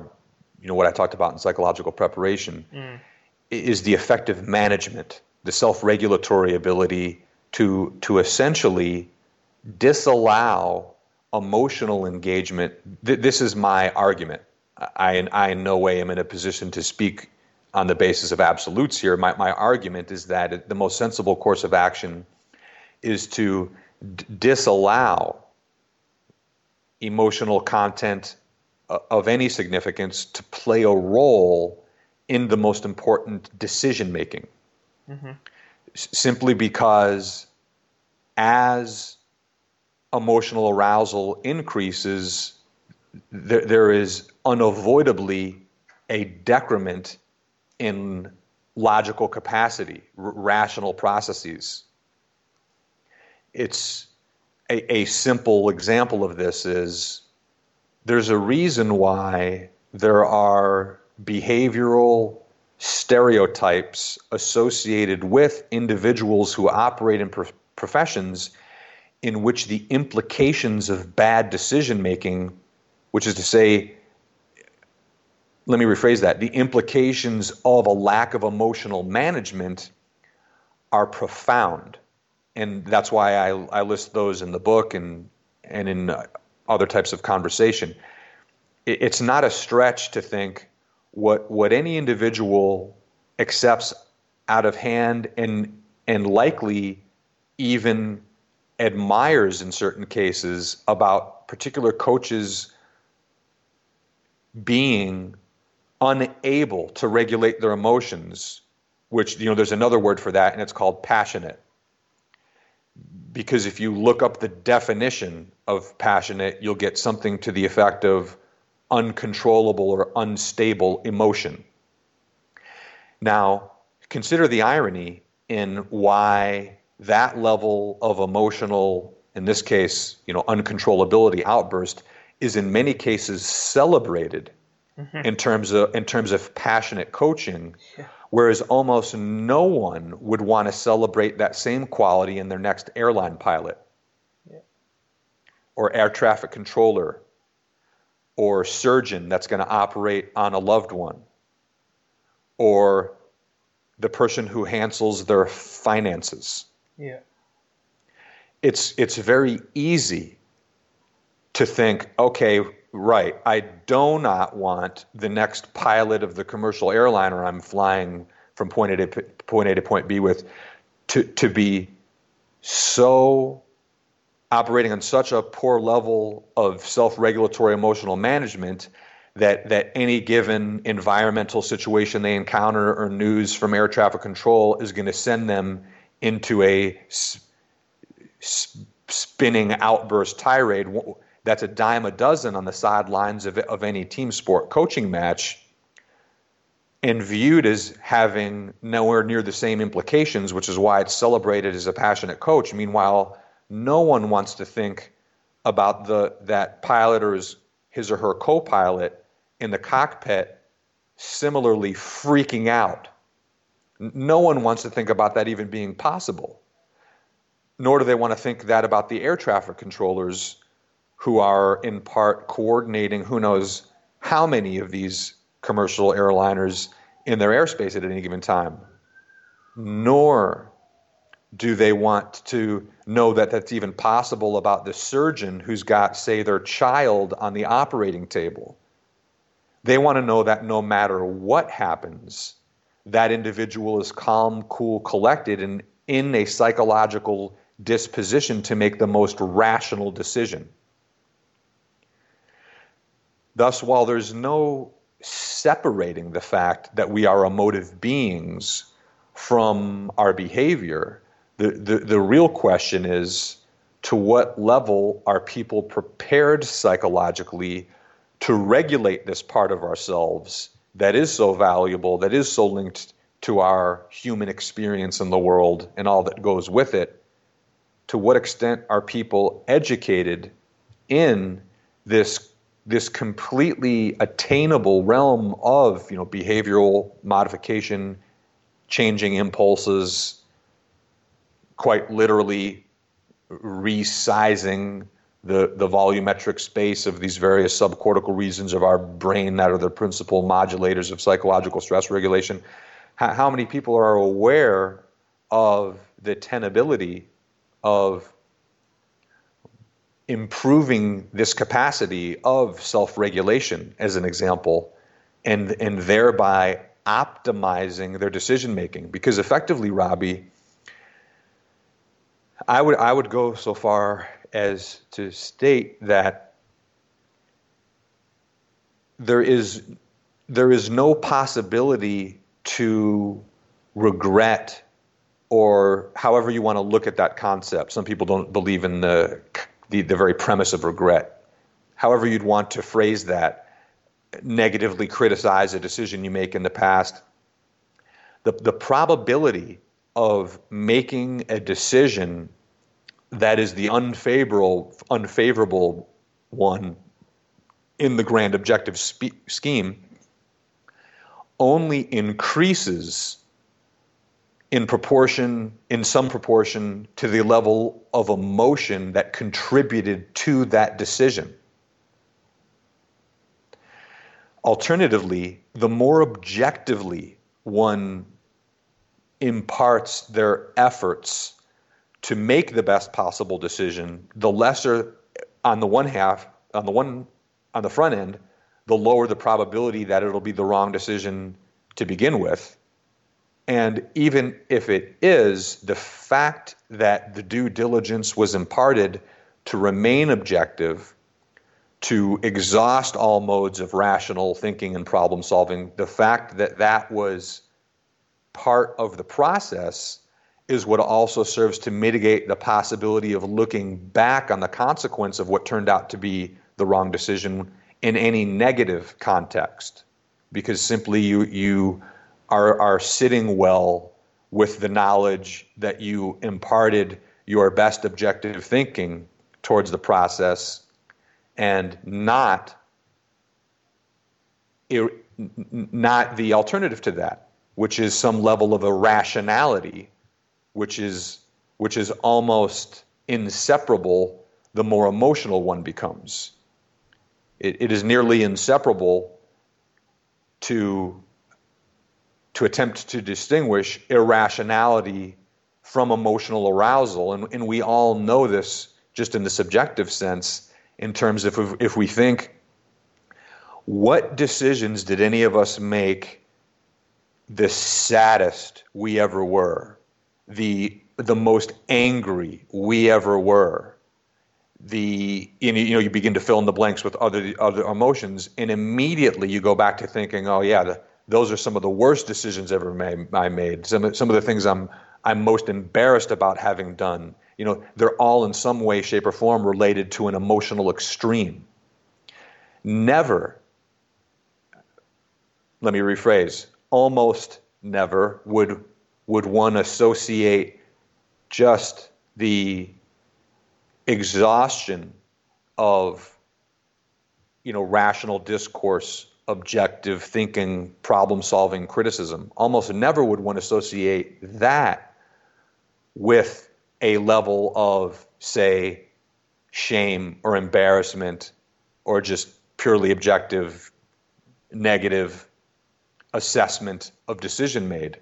you know what I talked about in psychological preparation, mm. is the effective management, the self-regulatory ability to to essentially disallow emotional engagement. Th- this is my argument. I, I in no way am in a position to speak on the basis of absolutes here. My, my argument is that the most sensible course of action is to d- disallow emotional content uh, of any significance to play a role in the most important decision making. Mm-hmm. S- simply because as emotional arousal increases, there, there is unavoidably a decrement in logical capacity, r- rational processes. It's a, a simple example of this is there's a reason why there are behavioral stereotypes associated with individuals who operate in pro- professions in which the implications of bad decision making, which is to say, let me rephrase that, the implications of a lack of emotional management are profound. And that's why I, I list those in the book and, and in other types of conversation. It, it's not a stretch to think what, what any individual accepts out of hand and, and likely even admires in certain cases about particular coaches being unable to regulate their emotions which you know there's another word for that and it's called passionate. Because if you look up the definition of passionate you'll get something to the effect of uncontrollable or unstable emotion. Now consider the irony in why that level of emotional, in this case, you know, uncontrollability outburst is in many cases celebrated mm-hmm. in terms of in terms of passionate coaching. Yeah. Whereas almost no one would want to celebrate that same quality in their next airline pilot yeah. or air traffic controller or surgeon that's going to operate on a loved one or the person who handles their finances yeah. It's it's very easy to think, okay, right, I do not want the next pilot of the commercial airliner I'm flying from point A to point A to point B with to to be so operating on such a poor level of self-regulatory emotional management that that any given environmental situation they encounter or news from air traffic control is going to send them into a spinning outburst tirade that's a dime a dozen on the sidelines of, of any team sport coaching match and viewed as having nowhere near the same implications, which is why it's celebrated as a passionate coach. Meanwhile, no one wants to think about the that pilot or his, his or her co-pilot in the cockpit similarly freaking out no one wants to think about that even being possible. Nor do they want to think that about the air traffic controllers who are in part coordinating who knows how many of these commercial airliners in their airspace at any given time. Nor do they want to know that that's even possible about the surgeon who's got, say, their child on the operating table. They want to know that no matter what happens, that individual is calm, cool, collected, and in a psychological disposition to make the most rational decision. Thus, while there's no separating the fact that we are emotive beings from our behavior, the, the, the real question is to what level are people prepared psychologically to regulate this part of ourselves that is so valuable, that is so linked to our human experience in the world and all that goes with it, to what extent are people educated in this this completely attainable realm of you know behavioral modification, changing impulses, quite literally resizing the, the volumetric space of these various subcortical regions of our brain that are the principal modulators of psychological stress regulation. How, how many people are aware of the tenability of improving this capacity of self-regulation as an example and and thereby optimizing their decision making because effectively Robbie I would I would go so far as to state that there is there is no possibility to regret or however you want to look at that concept. Some people don't believe in the the, the very premise of regret. However you'd want to phrase that, negatively criticize a decision you make in the past. The, the probability of making a decision that is the unfavorable unfavorable one in the grand objective spe- scheme only increases in proportion in some proportion to the level of emotion that contributed to that decision. Alternatively the more objectively one imparts their efforts to make the best possible decision, the lesser on the one half, on the one on the front end, the lower the probability that it'll be the wrong decision to begin with. And even if it is, the fact that the due diligence was imparted to remain objective, to exhaust all modes of rational thinking and problem solving, the fact that that was part of the process is what also serves to mitigate the possibility of looking back on the consequence of what turned out to be the wrong decision in any negative context. Because simply you you are are sitting well with the knowledge that you imparted your best objective thinking towards the process and not not the alternative to that which is some level of irrationality which is which is almost inseparable the more emotional one becomes. It, it is nearly inseparable to to attempt to distinguish irrationality from emotional arousal, and, and we all know this just in the subjective sense in terms of if we think what decisions did any of us make the saddest we ever were the the most angry we ever were. The you know you begin to fill in the blanks with other other emotions and immediately you go back to thinking oh yeah the, those are some of the worst decisions ever made, I made. Some some of the things I'm I'm most embarrassed about having done. You know they're all in some way shape or form related to an emotional extreme. Never let me rephrase almost never would would one associate just the exhaustion of you know rational discourse objective thinking problem solving criticism? Almost never would one associate that with a level of say shame or embarrassment or just purely objective negative assessment of decision made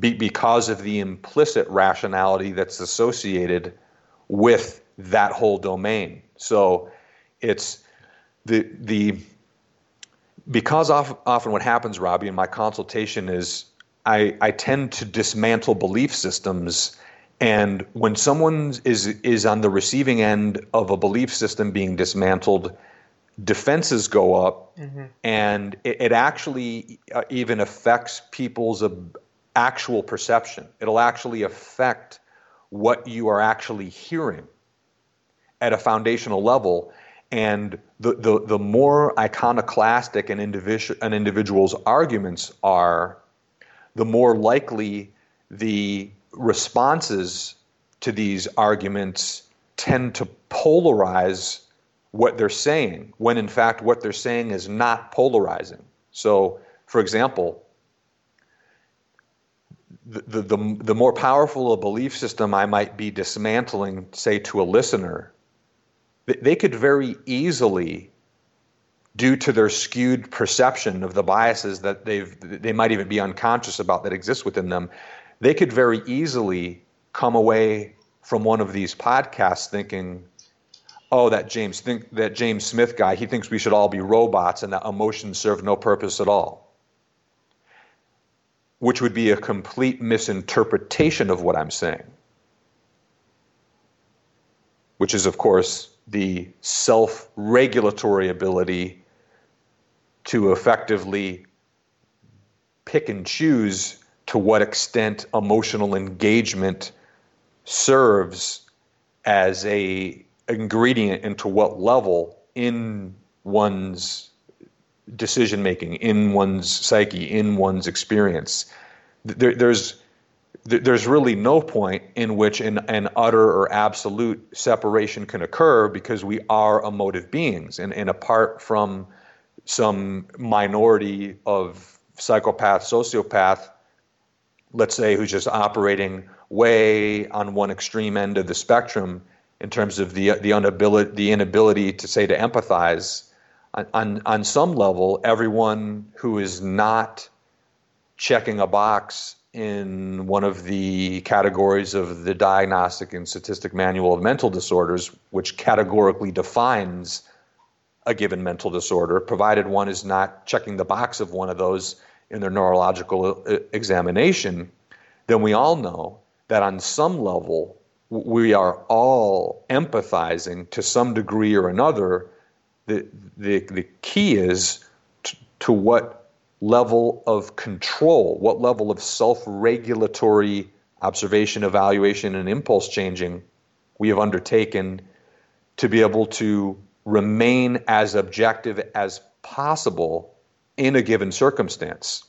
be, because of the implicit rationality that's associated with that whole domain. So it's the the because often what happens, Robbie, in my consultation is I, I tend to dismantle belief systems. And when someone is is on the receiving end of a belief system being dismantled, defenses go up, mm-hmm. and it, it actually uh, even affects people's actual perception. It'll actually affect what you are actually hearing at a foundational level. And the, the, the more iconoclastic an, individual, an individual's arguments are, the more likely the responses to these arguments tend to polarize what they're saying, when in fact what they're saying is not polarizing. So, for example, the, the, the, more powerful a belief system I might be dismantling, say, to a listener, they could very easily due to their skewed perception of the biases that they've they might even be unconscious about that exist within them they could very easily come away from one of these podcasts thinking oh that James think that James Smith guy he thinks we should all be robots and that emotions serve no purpose at all which would be a complete misinterpretation of what I'm saying which is of course the self-regulatory ability to effectively pick and choose to what extent emotional engagement serves as a ingredient and to what level in one's decision making in one's psyche in one's experience there, there's there's really no point in which an, an utter or absolute separation can occur because we are emotive beings and, and apart from some minority of psychopath, sociopath, let's say, who's just operating way on one extreme end of the spectrum in terms of the the inability the inability to say to empathize. On, on, some level, everyone who is not checking a box in one of the categories of the Diagnostic and Statistic Manual of Mental Disorders, which categorically defines a given mental disorder, provided one is not checking the box of one of those in their neurological uh, examination, then we all know that on some level we are all empathizing to some degree or another. The, the, the key is to, to what level of control, what level of self regulatory observation, evaluation, and impulse changing we have undertaken to be able to remain as objective as possible in a given circumstance.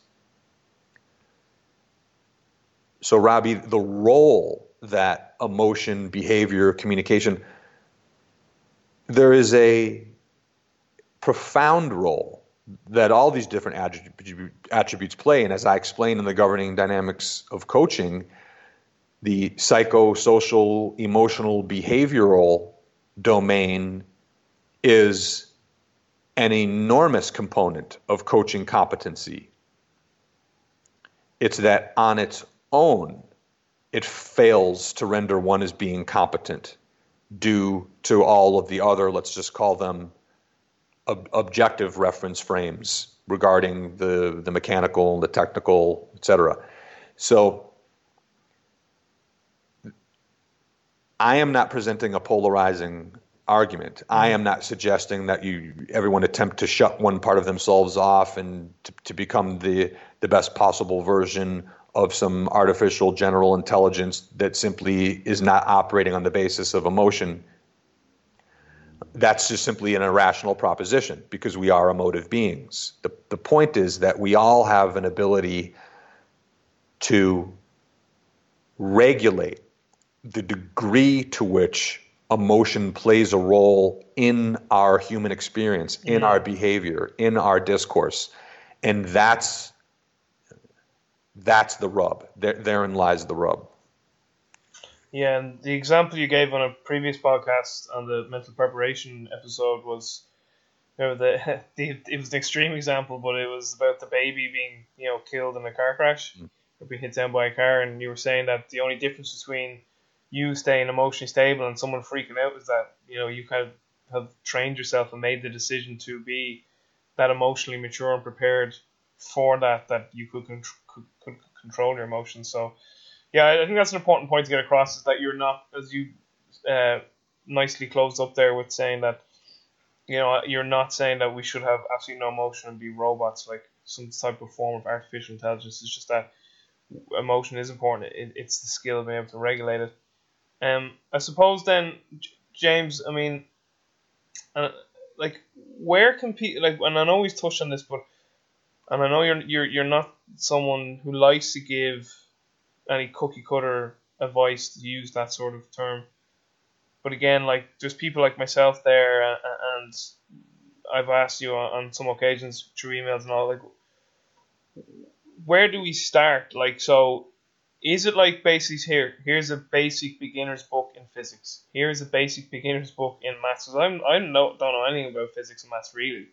So, Robbie, the role that emotion, behavior, communication, there is a profound role that all these different attributes play. And as I explained in the governing dynamics of coaching, the psychosocial, emotional, behavioral domain is an enormous component of coaching competency. It's that on its own, it fails to render one as being competent due to all of the other, let's just call them ob- objective reference frames regarding the, the mechanical, the technical, etc. So I am not presenting a polarizing argument. I am not suggesting that you everyone attempt to shut one part of themselves off and to, to become the the best possible version of some artificial general intelligence that simply is not operating on the basis of emotion. That's just simply an irrational proposition because we are emotive beings. The, the point is that we all have an ability to regulate the degree to which emotion plays a role in our human experience, in mm-hmm. our behavior, in our discourse. And that's that's the rub. There, therein lies the rub. Yeah, and the example you gave on a previous podcast on the mental preparation episode was, you know, the, the it was an extreme example, but it was about the baby being you know killed in a car crash, mm. or being hit down by a car, and you were saying that the only difference between you staying emotionally stable and someone freaking out is that you know you kind of have trained yourself and made the decision to be that emotionally mature and prepared for that that you could, con- could, could control your emotions so yeah i think that's an important point to get across is that you're not as you uh, nicely closed up there with saying that you know you're not saying that we should have absolutely no emotion and be robots like some type of form of artificial intelligence it's just that emotion is important it, it's the skill of being able to regulate it um, I suppose then, James. I mean, and like where can people like? And I know we've touched on this, but and I know you're you're you're not someone who likes to give any cookie cutter advice to use that sort of term. But again, like there's people like myself there, and I've asked you on some occasions through emails and all, like, where do we start? Like, so is it like basically here? Here's a basic beginner's book in physics. Here's a basic beginner's book in maths. I'm I don't know, don't know anything about physics and maths really.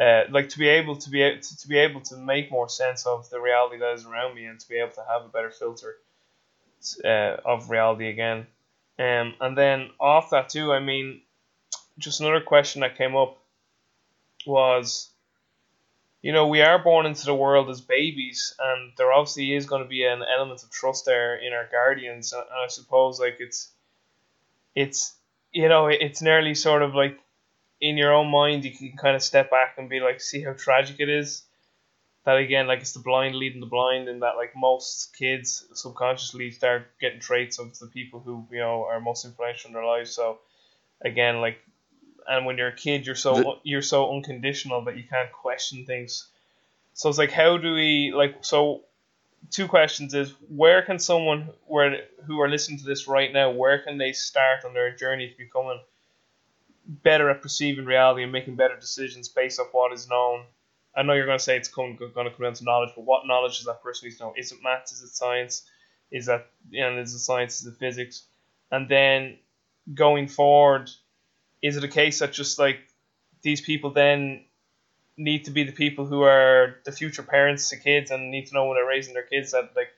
Uh, like to be able to be to, to be able to make more sense of the reality that is around me and to be able to have a better filter uh, of reality again. Um, and then off that too, I mean, just another question that came up was you know, we are born into the world as babies, and there obviously is going to be an element of trust there in our guardians. And I suppose like it's, it's, you know, it's nearly sort of like in your own mind, you can kind of step back and be like, see how tragic it is. That again, like it's the blind leading the blind, and that like most kids subconsciously start getting traits of the people who you know are most influential in their lives. So again, like and when you're a kid, you're so the, you're so unconditional that you can't question things. So it's like, how do we like? So, two questions is where can someone where who are listening to this right now, where can they start on their journey to becoming better at perceiving reality and making better decisions based off what is known? I know you're going to say it's going, to come down to knowledge, but what knowledge does that person need to know? Is it maths? Is it science? Is that you know, is it science? Is it physics? And then going forward, is it a case that just like these people then need to be the people who are the future parents to kids and need to know when they're raising their kids that like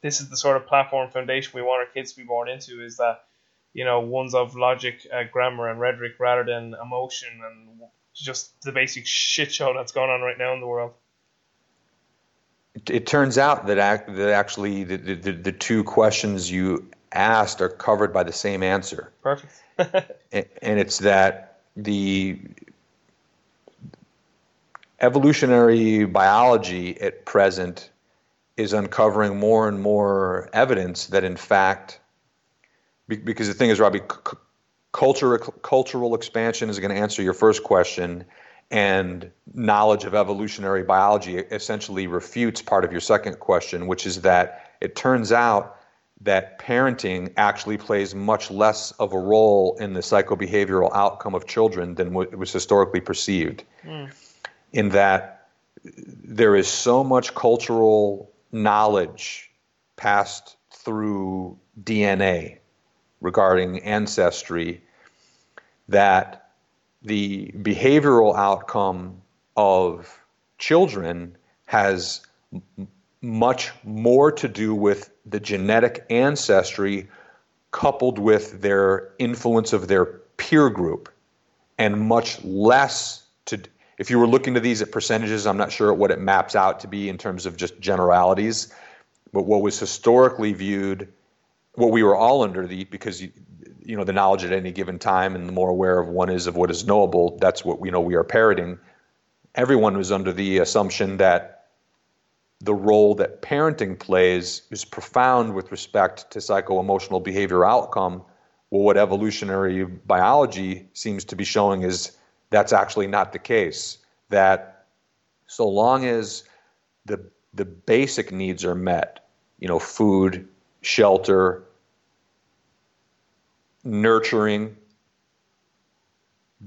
this is the sort of platform foundation we want our kids to be born into is that you know ones of logic uh, grammar and rhetoric rather than emotion and just the basic shit show that's going on right now in the world. It, it turns out that, that actually the, the, the two questions you asked are covered by the same answer. Perfect. And it's that the evolutionary biology at present is uncovering more and more evidence that, in fact, because the thing is, Robbie, culture, cultural expansion is going to answer your first question, and knowledge of evolutionary biology essentially refutes part of your second question, which is that it turns out that parenting actually plays much less of a role in the psychobehavioral outcome of children than what was historically perceived. Mm. In that there is so much cultural knowledge passed through DNA regarding ancestry that the behavioral outcome of children has much more to do with the genetic ancestry coupled with their influence of their peer group and much less to if you were looking to these at percentages i'm not sure what it maps out to be in terms of just generalities but what was historically viewed what we were all under the because you, you know the knowledge at any given time and the more aware of one is of what is knowable that's what we know we are parroting everyone was under the assumption that the role that parenting plays is profound with respect to psycho-emotional behavior outcome. Well, what evolutionary biology seems to be showing is that's actually not the case. That so long as the the basic needs are met, you know, food, shelter, nurturing,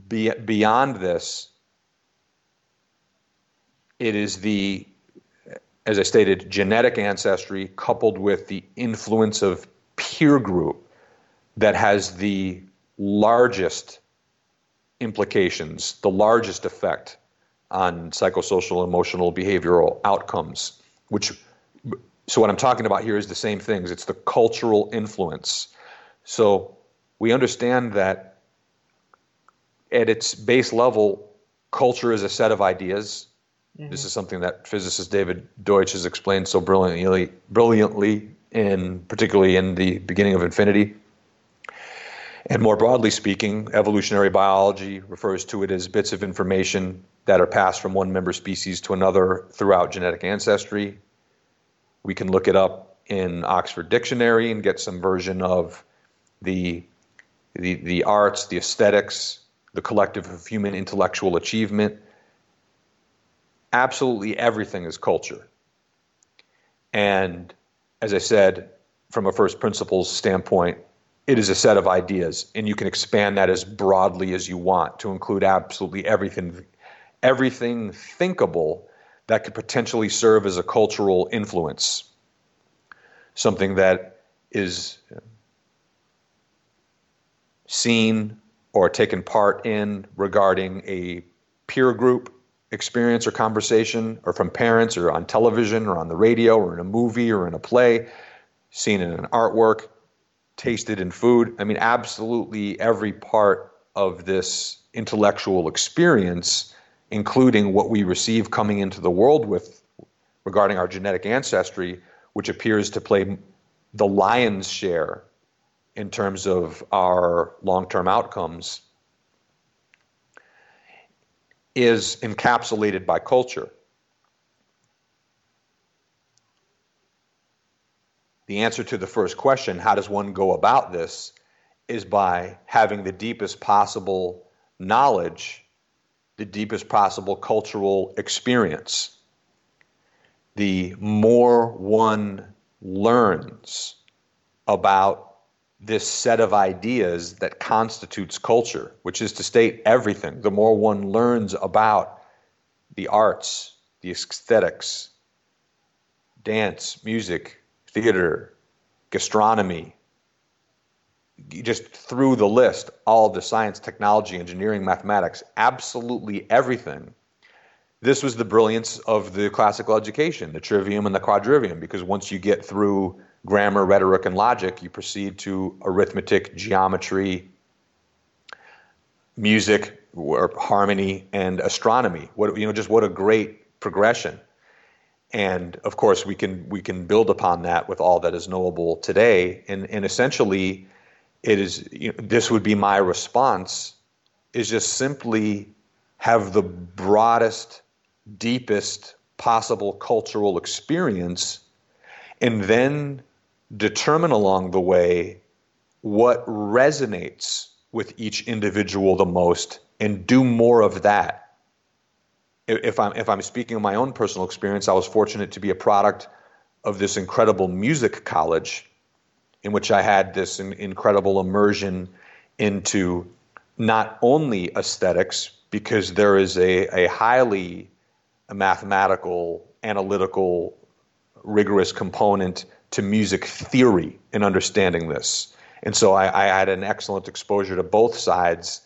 be, beyond this, it is the as I stated, genetic ancestry coupled with the influence of peer group that has the largest implications, the largest effect on psychosocial, emotional, behavioral outcomes. Which, so what I'm talking about here is the same things. It's the cultural influence. So we understand that at its base level, culture is a set of ideas Mm-hmm. This is something that physicist David Deutsch has explained so brilliantly, brilliantly in particularly in the beginning of infinity. And more broadly speaking, evolutionary biology refers to it as bits of information that are passed from one member species to another throughout genetic ancestry. We can look it up in Oxford Dictionary and get some version of the the, the arts, the aesthetics, the collective of human intellectual achievement. Absolutely everything is culture. And as I said, from a first principles standpoint, it is a set of ideas, and you can expand that as broadly as you want to include absolutely everything, everything thinkable that could potentially serve as a cultural influence, something that is seen or taken part in regarding a peer group experience or conversation, or from parents, or on television, or on the radio, or in a movie, or in a play, seen in an artwork tasted in food. I mean, absolutely every part of this intellectual experience, including what we receive coming into the world with regarding our genetic ancestry, which appears to play the lion's share in terms of our long term outcomes, is encapsulated by culture. the answer to the first question, how does one go about this, is by having the deepest possible knowledge, the deepest possible cultural experience. The more one learns about this set of ideas that constitutes culture, which is to state everything, the more one learns about the arts, the aesthetics, dance, music, theater, gastronomy, just through the list, all the science, technology, engineering, mathematics, absolutely everything. This was the brilliance of the classical education, the trivium and the quadrivium, because once you get through grammar, rhetoric, and logic, you proceed to arithmetic, geometry, music, or harmony, and astronomy. What you know, just what a great progression and of course we can we can build upon that with all that is knowable today and and essentially it is you know, this would be my response is just simply have the broadest deepest possible cultural experience and then determine along the way what resonates with each individual the most and do more of that. If I'm if I'm speaking of my own personal experience, I was fortunate to be a product of this incredible music college, in which I had this in, incredible immersion into not only aesthetics, because there is a, a highly mathematical, analytical, rigorous component to music theory in understanding this. And so I, I had an excellent exposure to both sides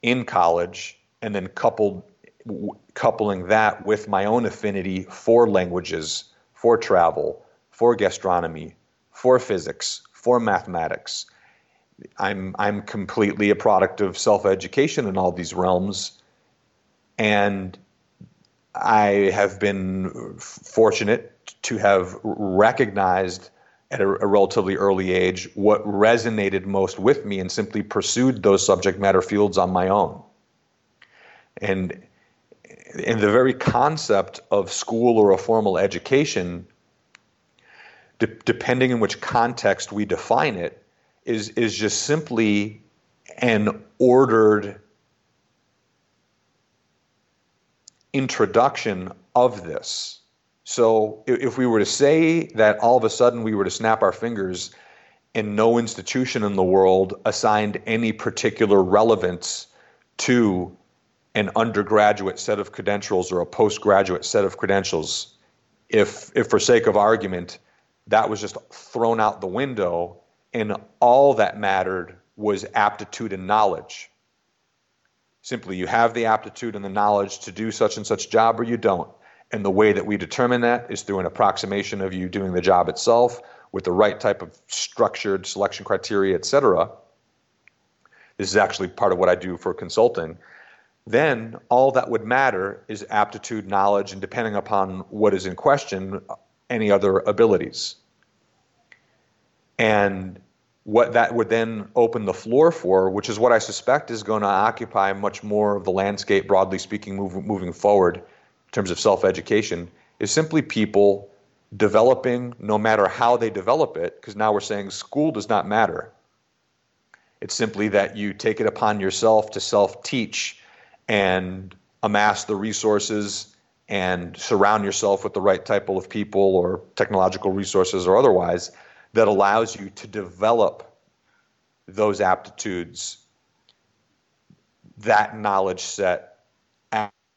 in college and then coupled coupling that with my own affinity for languages, for travel, for gastronomy, for physics, for mathematics. I'm I'm completely a product of self-education in all these realms, and I have been fortunate to have recognized at a, a, relatively early age what resonated most with me and simply pursued those subject matter fields on my own. And in the very concept of school or a formal education, de- depending in which context we define it, is is just simply an ordered introduction of this. So if we were to say that all of a sudden we were to snap our fingers and no institution in the world assigned any particular relevance to an undergraduate set of credentials or a postgraduate set of credentials, if, if for sake of argument, that was just thrown out the window and all that mattered was aptitude and knowledge. Simply, you have the aptitude and the knowledge to do such and such job or you don't. And the way that we determine that is through an approximation of you doing the job itself with the right type of structured selection criteria, et cetera. This is actually part of what I do for consulting then all that would matter is aptitude, knowledge, and depending upon what is in question, any other abilities. And what that would then open the floor for, which is what I suspect is going to occupy much more of the landscape, broadly speaking, move, moving forward in terms of self education, is simply people developing, no matter how they develop it, because now we're saying school does not matter. It's simply that you take it upon yourself to self teach and amass the resources and surround yourself with the right type of people or technological resources or otherwise that allows you to develop those aptitudes, that knowledge set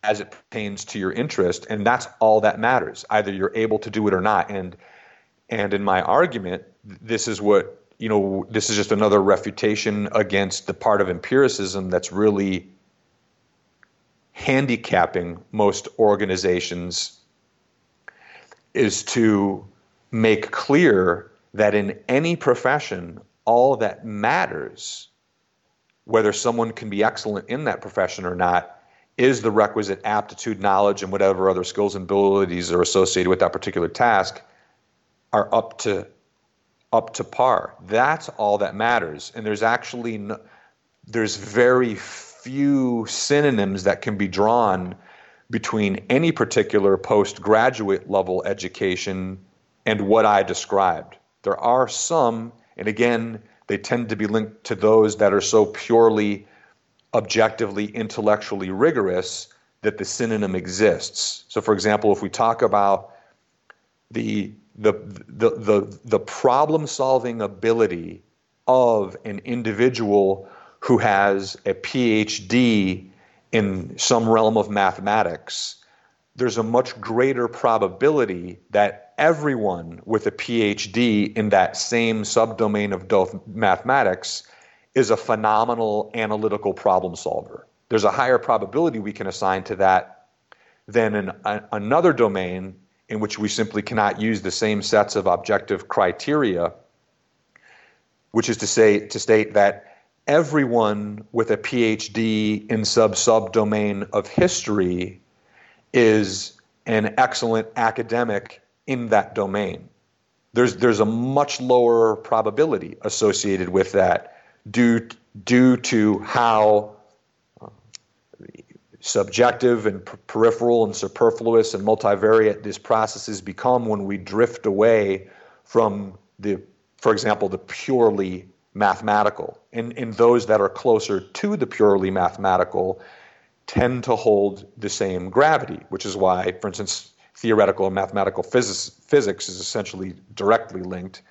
as it pertains to your interest, and that's all that matters. Either you're able to do it or not. And and in my argument, this is what you know. This is just another refutation against the part of empiricism that's really handicapping most organizations is to make clear that in any profession, all that matters, whether someone can be excellent in that profession or not, is the requisite aptitude, knowledge, and whatever other skills and abilities are associated with that particular task are up to up to par. That's all that matters. And there's actually no, there's very few synonyms that can be drawn between any particular postgraduate level education and what I described. There are some, and again, they tend to be linked to those that are so purely objectively intellectually rigorous that the synonym exists. So, for example, if we talk about the the the the, the problem solving ability of an individual who has a PhD in some realm of mathematics, there's a much greater probability that everyone with a PhD in that same subdomain of mathematics is a phenomenal analytical problem solver. There's a higher probability we can assign to that than in a, another domain in which we simply cannot use the same sets of objective criteria, which is to say to state that everyone with a PhD in sub subdomain of history is an excellent academic in that domain. There's there's a much lower probability associated with that due due to how uh, subjective and peripheral and superfluous and multivariate these processes become when we drift away from the, for example, the purely mathematical. And, and those that are closer to the purely mathematical tend to hold the same gravity, which is why, for instance, theoretical and mathematical physics, physics is essentially directly linked.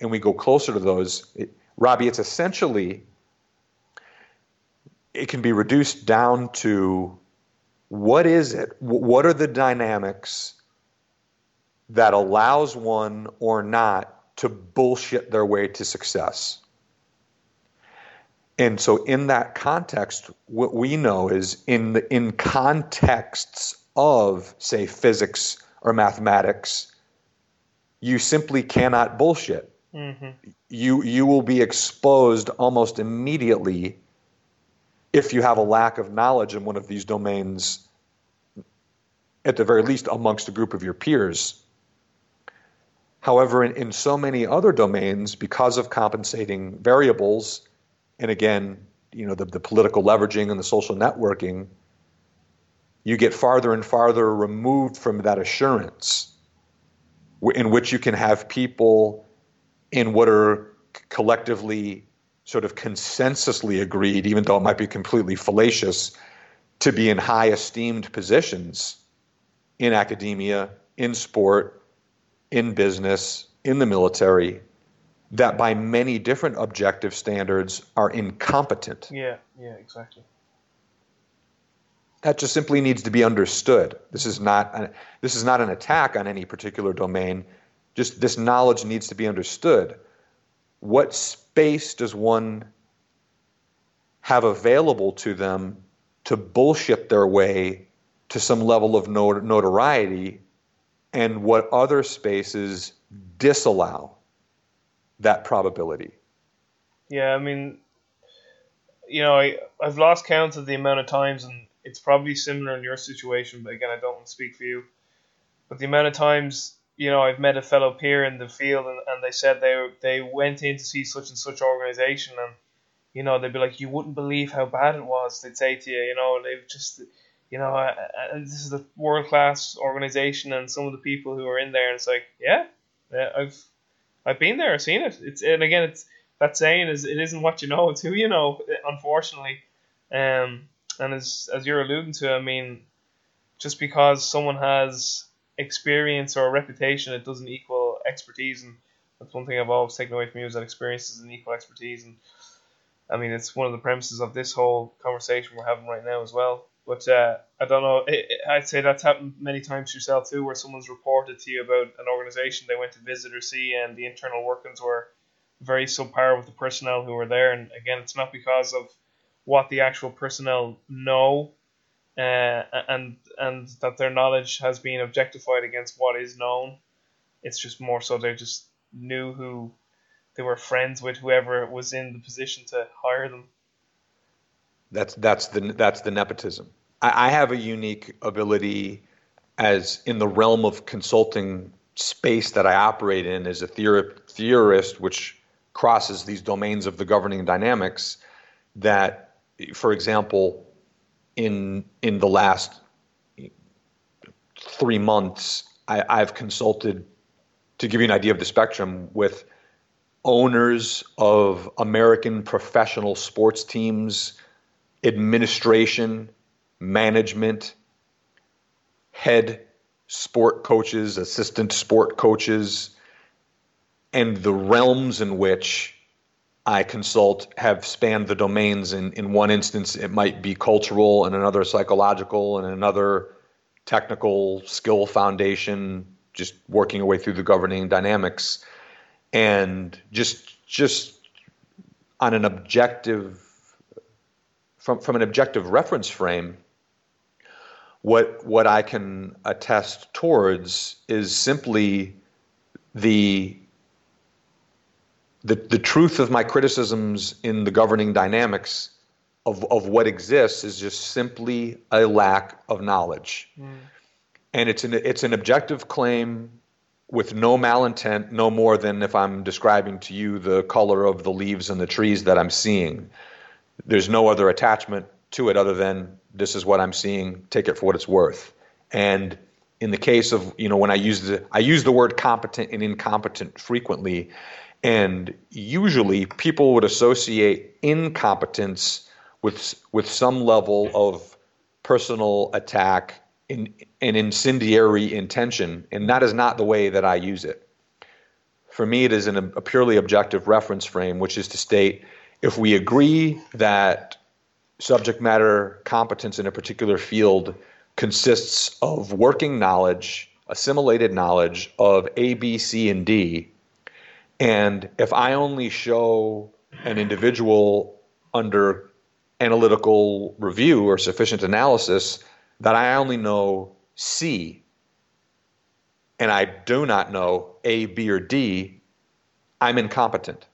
And we go closer to those, it, Robbie, it's essentially, it can be reduced down to what is it? What are the dynamics that allows one or not to bullshit their way to success? And so, in that context, what we know is in the, in contexts of, say, physics or mathematics, you simply cannot bullshit. Mm-hmm. You you will be exposed almost immediately if you have a lack of knowledge in one of these domains, at the very least amongst a group of your peers. However, in, in so many other domains, because of compensating variables, and again, you know, the, the political leveraging and the social networking, you get farther and farther removed from that assurance in which you can have people in what are collectively sort of consensusly agreed, even though it might be completely fallacious, to be in high esteemed positions in academia, in sport, in business, in the military, that by many different objective standards are incompetent. Yeah, yeah, exactly. That just simply needs to be understood. This is not a, this is not an attack on any particular domain just this knowledge needs to be understood. What space does one have available to them to bullshit their way to some level of notoriety, and what other spaces disallow that probability? Yeah, I mean, you know, I, I've lost count of the amount of times, and it's probably similar in your situation, but again, I don't want to speak for you. But the amount of times you know, I've met a fellow peer in the field, and, and they said they they went in to see such and such organization, and you know, they'd be like, you wouldn't believe how bad it was. They'd say to you, you know, they've just, you know, uh, uh, this is a world class organization, and some of the people who are in there, and it's like, yeah, yeah, I've I've been there, I've seen it. It's and again, it's that saying is it isn't what you know, it's who you know. Unfortunately, um, and as as you're alluding to, I mean, just because someone has experience or a reputation, it doesn't equal expertise, and that's one thing I've always taken away from you is that experience is an equal expertise, and I mean it's one of the premises of this whole conversation we're having right now as well. But uh, I don't know. It, it, I'd say that's happened many times yourself too, where someone's reported to you about an organization they went to visit or see, and the internal workings were very subpar with the personnel who were there. And again, it's not because of what the actual personnel know, uh, and and that their knowledge has been objectified against what is known. It's just more so they just knew who they were friends with whoever was in the position to hire them. That's that's the that's the nepotism. I, I have a unique ability as in the realm of consulting space that I operate in as a theorist, which crosses these domains of the governing dynamics. That, for example, in in the last three months, I, I've consulted to give you an idea of the spectrum with owners of American professional sports teams, administration, management, head sport coaches, assistant sport coaches, and the realms in which I consult have spanned the domains. In, in one instance, it might be cultural, and another psychological, and another technical skill foundation, just working our way through the governing dynamics. And just just on an objective from, from an objective reference frame, what what I can attest towards is simply the the the truth of my criticisms in the governing dynamics of of what exists is just simply a lack of knowledge. Mm. And it's an it's an objective claim with no malintent, no more than if I'm describing to you the color of the leaves and the trees that I'm seeing. There's no other attachment to it other than this is what I'm seeing, take it for what it's worth. And in the case of, you know, when I use the I use the word competent and incompetent frequently, and usually people would associate incompetence with with some level of personal attack in an incendiary intention, and that is not the way that I use it. For me, it is an, a purely objective reference frame, which is to state if we agree that subject matter competence in a particular field consists of working knowledge, assimilated knowledge of A, B, C, and D. And if I only show an individual under analytical review or sufficient analysis that I only know C and I do not know A, B, or D, I'm incompetent.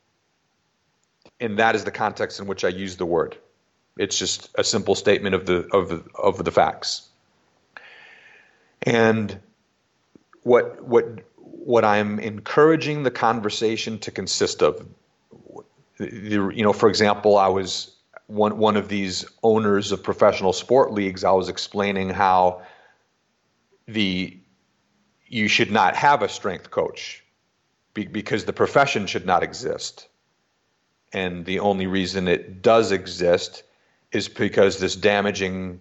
And that is the context in which I use the word. It's just a simple statement of the of of the facts. And what what what I'm encouraging the conversation to consist of, you know, for example, I was one one of these owners of professional sport leagues. I was explaining how the you should not have a strength coach because the profession should not exist. And the only reason it does exist is because this damaging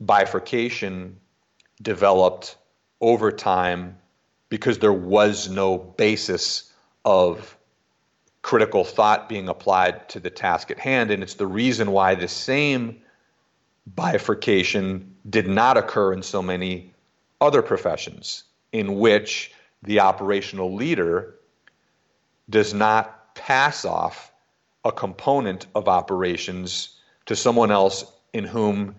bifurcation developed over time because there was no basis of critical thought being applied to the task at hand. And it's the reason why the same bifurcation did not occur in so many other professions, in which the operational leader does not pass off a component of operations to someone else in whom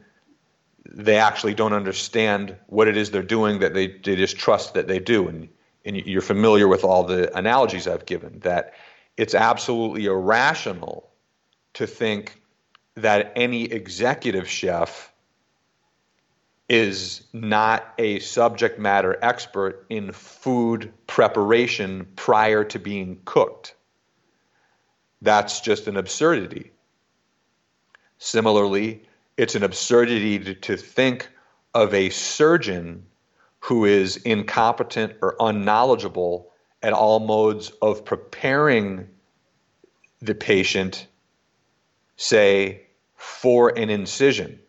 they actually don't understand what it is they're doing that they, they just trust that they do and, and you're familiar with all the analogies i've given that it's absolutely irrational to think that any executive chef is not a subject matter expert in food preparation prior to being cooked. That's just an absurdity. Similarly, it's an absurdity to, think of a surgeon who is incompetent or unknowledgeable at all modes of preparing the patient, say, for an incision.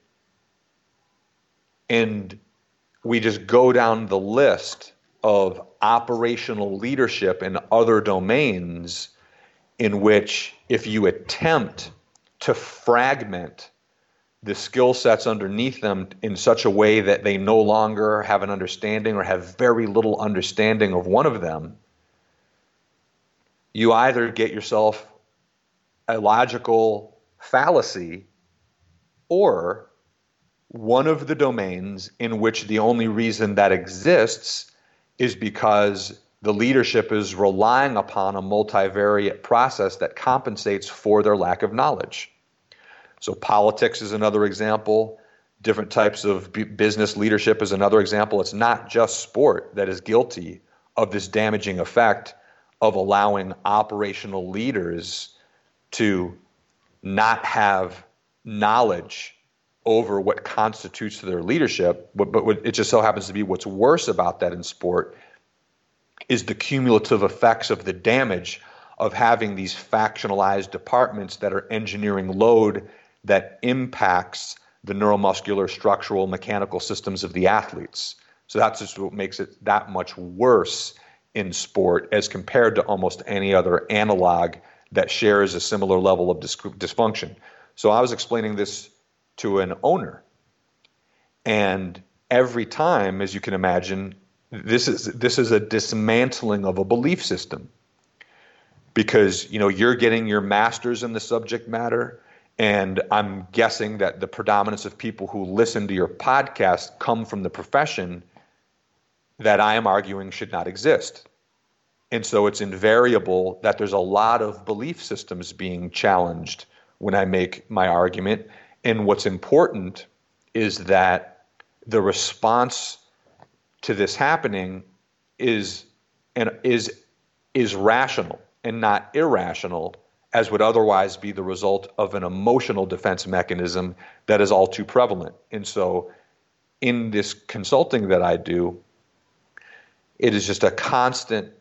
And we just go down the list of operational leadership in other domains in which, if you attempt to fragment the skill sets underneath them in such a way that they no longer have an understanding or have very little understanding of one of them, you either get yourself a logical fallacy or one of the domains in which the only reason that exists is because the leadership is relying upon a multivariate process that compensates for their lack of knowledge. So, politics is another example. Different types of b- business leadership is another example. It's not just sport that is guilty of this damaging effect of allowing operational leaders to not have knowledge over what constitutes their leadership. But, but it just so happens to be what's worse about that in sport is the cumulative effects of the damage of having these factionalized departments that are engineering load that impacts the neuromuscular, structural, mechanical systems of the athletes. So that's just what makes it that much worse in sport as compared to almost any other analog that shares a similar level of dysfunction. So I was explaining this to an owner, and every time, as you can imagine, this is this is a dismantling of a belief system because you know you're getting your masters in the subject matter and I'm guessing that the predominance of people who listen to your podcast come from the profession that I am arguing should not exist. And so it's invariable that there's a lot of belief systems being challenged when I make my argument. And what's important is that the response to this happening is and is is rational and not irrational as would otherwise be the result of an emotional defense mechanism that is all too prevalent. And so, in this consulting that I do, it is just a constant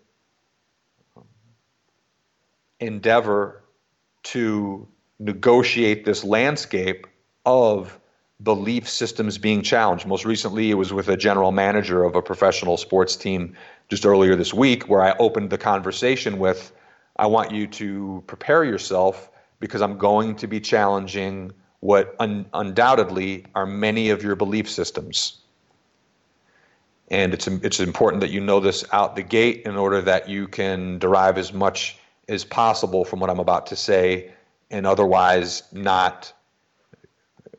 endeavor to negotiate this landscape of belief systems being challenged. Most recently, it was with a general manager of a professional sports team just earlier this week, where I opened the conversation with I want you to prepare yourself because I'm going to be challenging what un- undoubtedly are many of your belief systems. And it's, it's important that you know this out the gate in order that you can derive as much as possible from what I'm about to say and otherwise not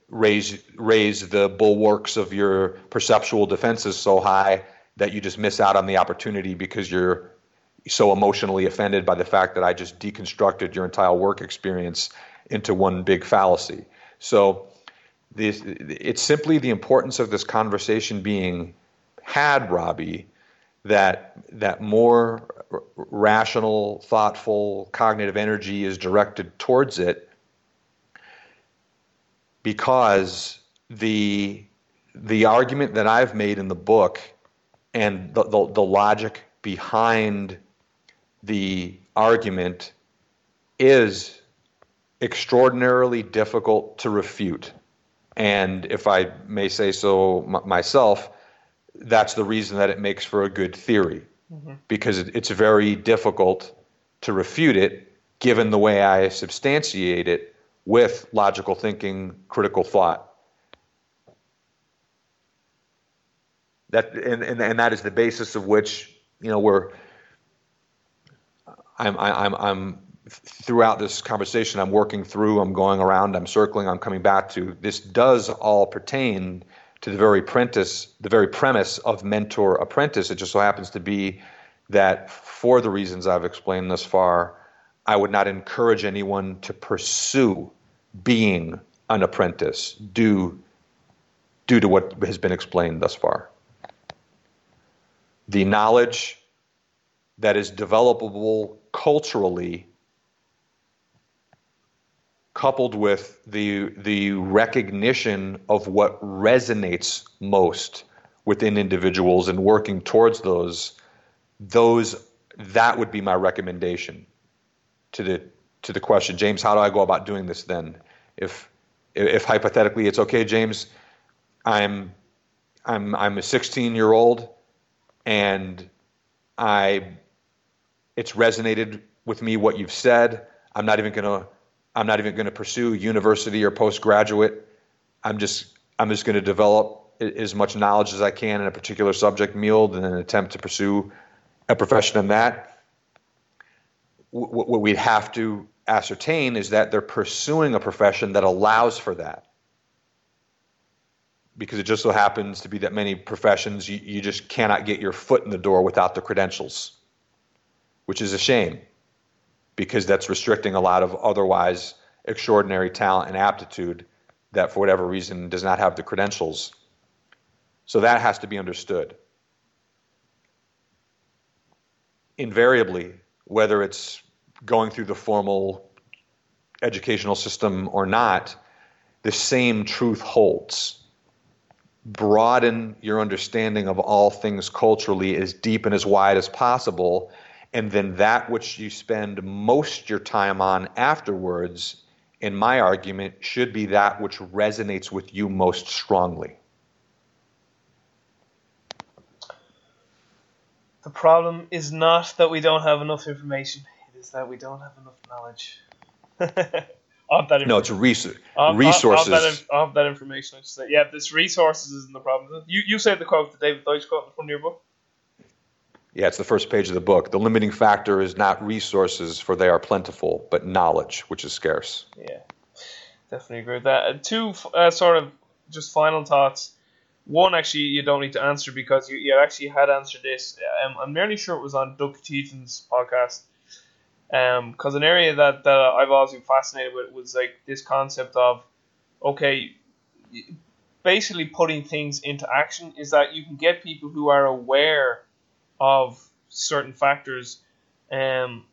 raise, raise the bulwarks of your perceptual defenses so high that you just miss out on the opportunity because you're so emotionally offended by the fact that I just deconstructed your entire work experience into one big fallacy. So this, it's simply the importance of this conversation being had, Robbie, that that more r- rational, thoughtful, cognitive energy is directed towards it because the the argument that I've made in the book and the, the, the logic behind the argument is extraordinarily difficult to refute. And if I may say so m- myself, that's the reason that it makes for a good theory, mm-hmm. because it, it's very difficult to refute it given the way I substantiate it with logical thinking, critical thought. That, and, and, and that is the basis of which you know we're I'm, I'm, I'm throughout this conversation, I'm working through, I'm going around, I'm circling, I'm coming back to. This does all pertain to the very apprentice, the very premise of mentor apprentice. It just so happens to be that for the reasons I've explained thus far, I would not encourage anyone to pursue being an apprentice due due to what has been explained thus far. The knowledge that is developable culturally coupled with the the recognition of what resonates most within individuals and working towards those those that would be my recommendation to the to the question, James, how do I go about doing this then? If if hypothetically it's okay, James, I'm I'm I'm a 16 year old and I it's resonated with me what you've said. I'm not even gonna I'm not even gonna pursue university or postgraduate. I'm just I'm just gonna develop as much knowledge as I can in a particular subject field and then attempt to pursue a profession in that. What we'd have to ascertain is that they're pursuing a profession that allows for that. Because it just so happens to be that many professions you, you just cannot get your foot in the door without the credentials, which is a shame because that's restricting a lot of otherwise extraordinary talent and aptitude that, for whatever reason, does not have the credentials. So that has to be understood. Invariably, whether it's going through the formal educational system or not, the same truth holds. Broaden your understanding of all things culturally as deep and as wide as possible, and then that which you spend most your time on afterwards, in my argument, should be that which resonates with you most strongly. The problem is not that we don't have enough information it is that we don't have enough knowledge. of that no, it's a research. Of, resources. Of, that, of that information, I should say. Yeah, this resources isn't the problem. You, you said the quote, the David Deutsch quote from your book? Yeah, it's the first page of the book. The limiting factor is not resources, for they are plentiful, but knowledge, which is scarce. Yeah, definitely agree with that. Uh, two uh, sort of just final thoughts. One, actually, you don't need to answer because you, you actually had answered this. Um, I'm nearly sure it was on Doug Keaton's podcast because um, an area that, that I've always been fascinated with was like this concept of okay, basically putting things into action is that you can get people who are aware of certain factors, um,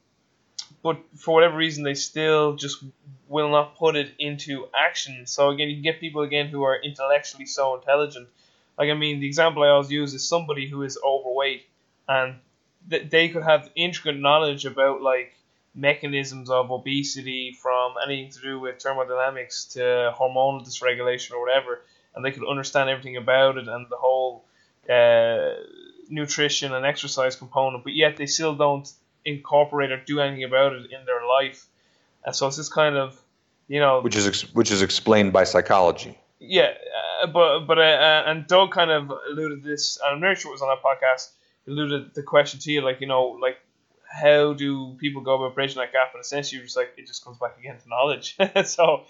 but for whatever reason they still just will not put it into action. So again, you can get people again who are intellectually so intelligent. Like I mean, the example I always use is somebody who is overweight and th- they could have intricate knowledge about like mechanisms of obesity from anything to do with thermodynamics to hormonal dysregulation or whatever, and they could understand everything about it and the whole uh, nutrition and exercise component, but yet they still don't incorporate or do anything about it in their life. And so it's just kind of, you know, which is ex- which is explained by psychology. Yeah, uh, but but uh, uh and Doug kind of alluded this. and I'm not sure it was on that podcast. Alluded the question to you, like you know, like how do people go about bridging that gap? And essentially, you're just like it just comes back again to knowledge. so,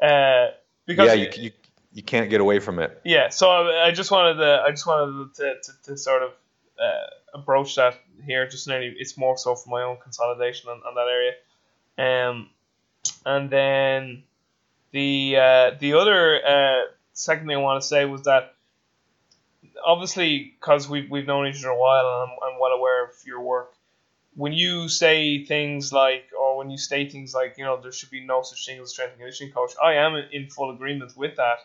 uh, because yeah, you, you, you can't get away from it. Yeah, so I, I just wanted to I just wanted to, to, to sort of uh, approach that here. Just nearly, it's more so for my own consolidation on, on that area. Um, and then the uh, the other uh, second thing I want to say was that obviously because we've we've known each other a while and I'm, I'm well aware of your work when you say things like, or when you state things like, you know, there should be no such thing as a strength and conditioning coach, I am in full agreement with that.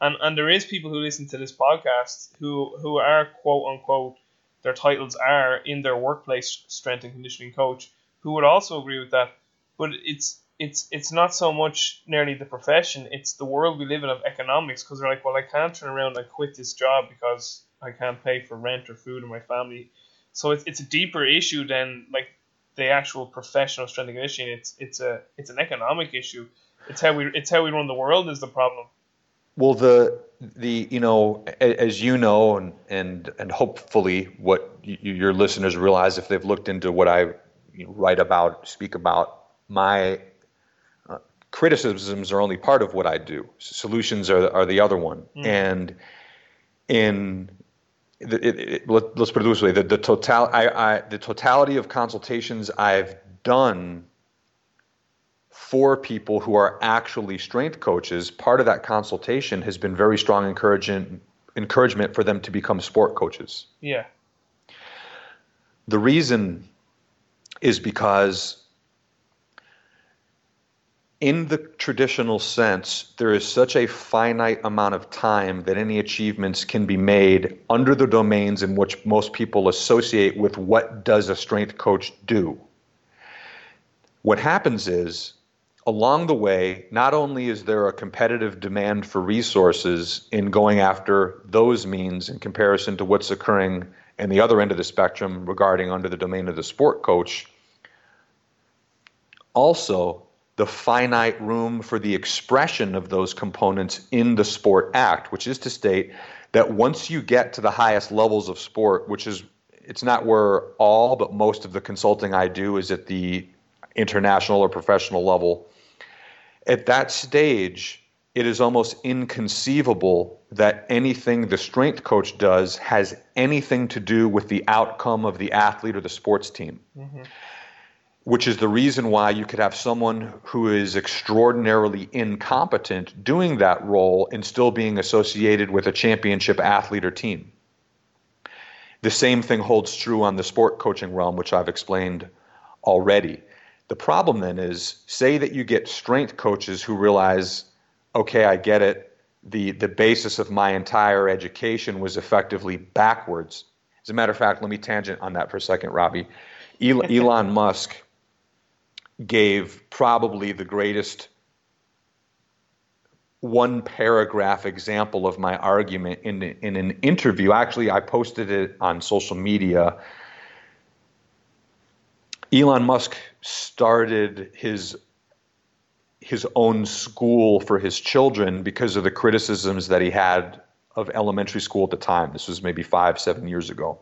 And and there is people who listen to this podcast who who are quote unquote their titles are in their workplace strength and conditioning coach who would also agree with that. But it's it's it's not so much nearly the profession; it's the world we live in of economics. Because they're like, well, I can't turn around and quit this job because I can't pay for rent or food in my family so it's, it's a deeper issue than like the actual professional strength and conditioning. It's it's a it's an economic issue. It's how we it's how we run the world is the problem. Well, the the you know as you know and and and hopefully what you, your listeners realize if they've looked into what I write about, speak about, my uh, criticisms are only part of what I do. Solutions are are the other one, mm. and in it, it, let, us put it this way: the, the total, I, I, the totality of consultations I've done for people who are actually strength coaches, part of that consultation has been very strong encouragement encouragement for them to become sport coaches. Yeah. The reason is because in the traditional sense, there is such a finite amount of time that any achievements can be made under the domains in which most people associate with what does a strength coach do. What happens is, along the way, not only is there a competitive demand for resources in going after those means in comparison to what's occurring in the other end of the spectrum regarding under the domain of the sport coach, also the finite room for the expression of those components in the sport act, which is to state that once you get to the highest levels of sport, which is it's not where all but most of the consulting I do is at the international or professional level. At that stage, it is almost inconceivable that anything the strength coach does has anything to do with the outcome of the athlete or the sports team. Mm-hmm. Which is the reason why you could have someone who is extraordinarily incompetent doing that role and still being associated with a championship athlete or team. The same thing holds true on the sport coaching realm, which I've explained already. The problem then is say that you get strength coaches who realize, okay, I get it. The, the basis of my entire education was effectively backwards. As a matter of fact, let me tangent on that for a second, Robbie. Elon Musk gave probably the greatest one paragraph example of my argument in, in an interview. Actually, I posted it on social media. Elon Musk started his his own school for his children because of the criticisms that he had of elementary school at the time. This was maybe five, seven years ago.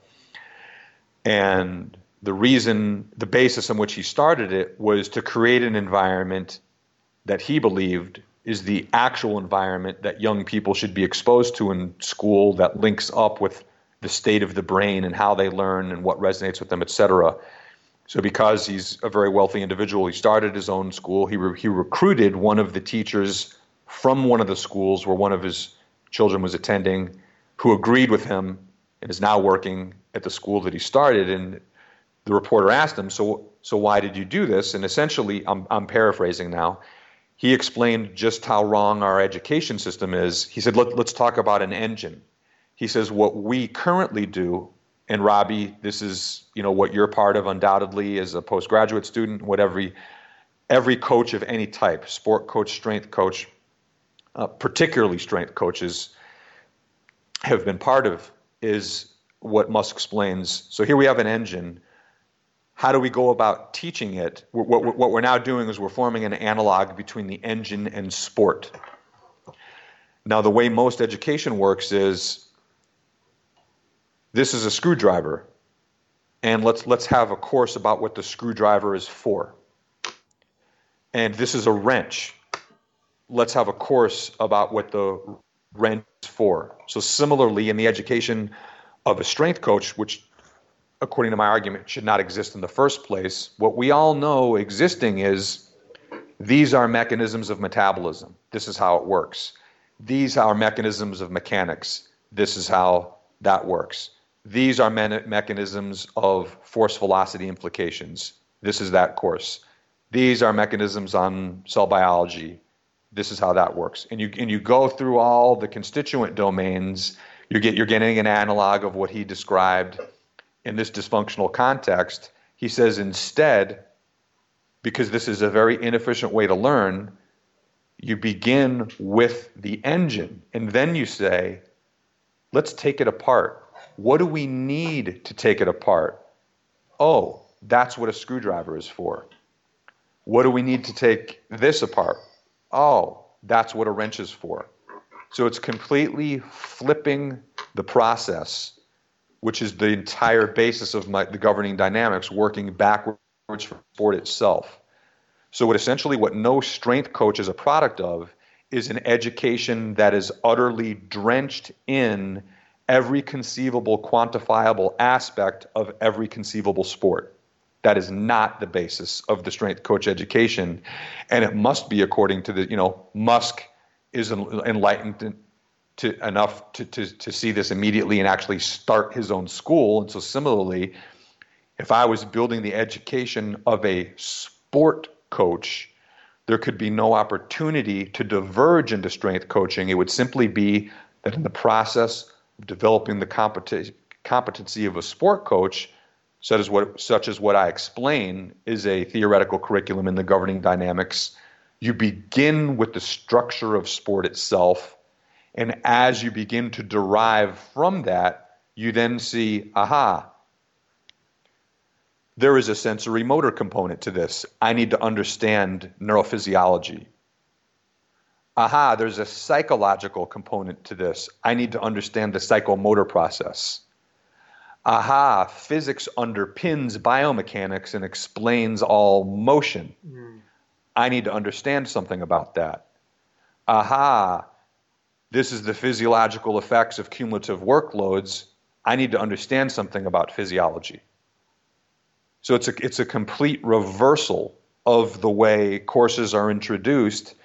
And the reason, the basis on which he started it was to create an environment that he believed is the actual environment that young people should be exposed to in school that links up with the state of the brain and how they learn and what resonates with them, et cetera. So, because he's a very wealthy individual, he started his own school. He, re- he recruited one of the teachers from one of the schools where one of his children was attending, who agreed with him and is now working at the school that he started. And the reporter asked him, "So, so why did you do this?" And essentially, I'm, I'm paraphrasing now he explained just how wrong our education system is. He said, Let, us talk about an engine. He says, What we currently do, and Robbie, this is you know what you're part of undoubtedly as a postgraduate student, what every, every coach of any type, sport coach, strength coach, uh, particularly strength coaches, have been part of, is what Musk explains. So here we have an engine how do we go about teaching it? What, what, what, we're now doing is we're forming an analog between the engine and sport. Now, the way most education works is this is a screwdriver, and let's, let's have a course about what the screwdriver is for. And this is a wrench. Let's have a course about what the wrench is for. So, similarly, in the education of a strength coach, which according to my argument, should not exist in the first place. What we all know existing is these are mechanisms of metabolism. This is how it works. These are mechanisms of mechanics. This is how that works. These are me- mechanisms of force velocity implications. This is that course. These are mechanisms on cell biology. This is how that works. And you, and you go through all the constituent domains, you get, you're getting an analog of what he described in this dysfunctional context, he says instead, because this is a very inefficient way to learn, you begin with the engine and then you say, let's take it apart. What do we need to take it apart? Oh, that's what a screwdriver is for. What do we need to take this apart? Oh, that's what a wrench is for. So it's completely flipping the process which is the entire basis of my, the governing dynamics, working backwards from sport itself. So, what essentially what no strength coach is a product of is an education that is utterly drenched in every conceivable quantifiable aspect of every conceivable sport. That is not the basis of the strength coach education, and it must be according to the you know Musk is enlightened to enough to, to, to see this immediately and actually start his own school. And so similarly, if I was building the education of a sport coach, there could be no opportunity to diverge into strength coaching. It would simply be that in the process developing the competency of a sport coach, such as what such as what I explain is a theoretical curriculum in the governing dynamics. You begin with the structure of sport itself, and as you begin to derive from that, you then see, aha, there is a sensory motor component to this. I need to understand neurophysiology. Aha, there's a psychological component to this. I need to understand the psychomotor process. Aha, physics underpins biomechanics and explains all motion. Mm. I need to understand something about that. Aha, this is the physiological effects of cumulative workloads. I need to understand something about physiology. So it's a, it's a complete reversal of the way courses are introduced,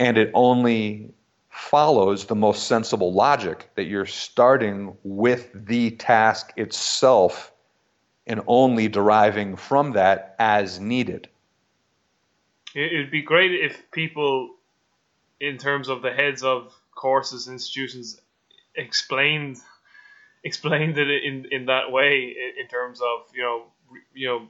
and it only follows the most sensible logic that you're starting with the task itself and only deriving from that as needed. It'd be great if people, in terms of the heads of courses, institutions, explained explained it in in that way in terms of you know you know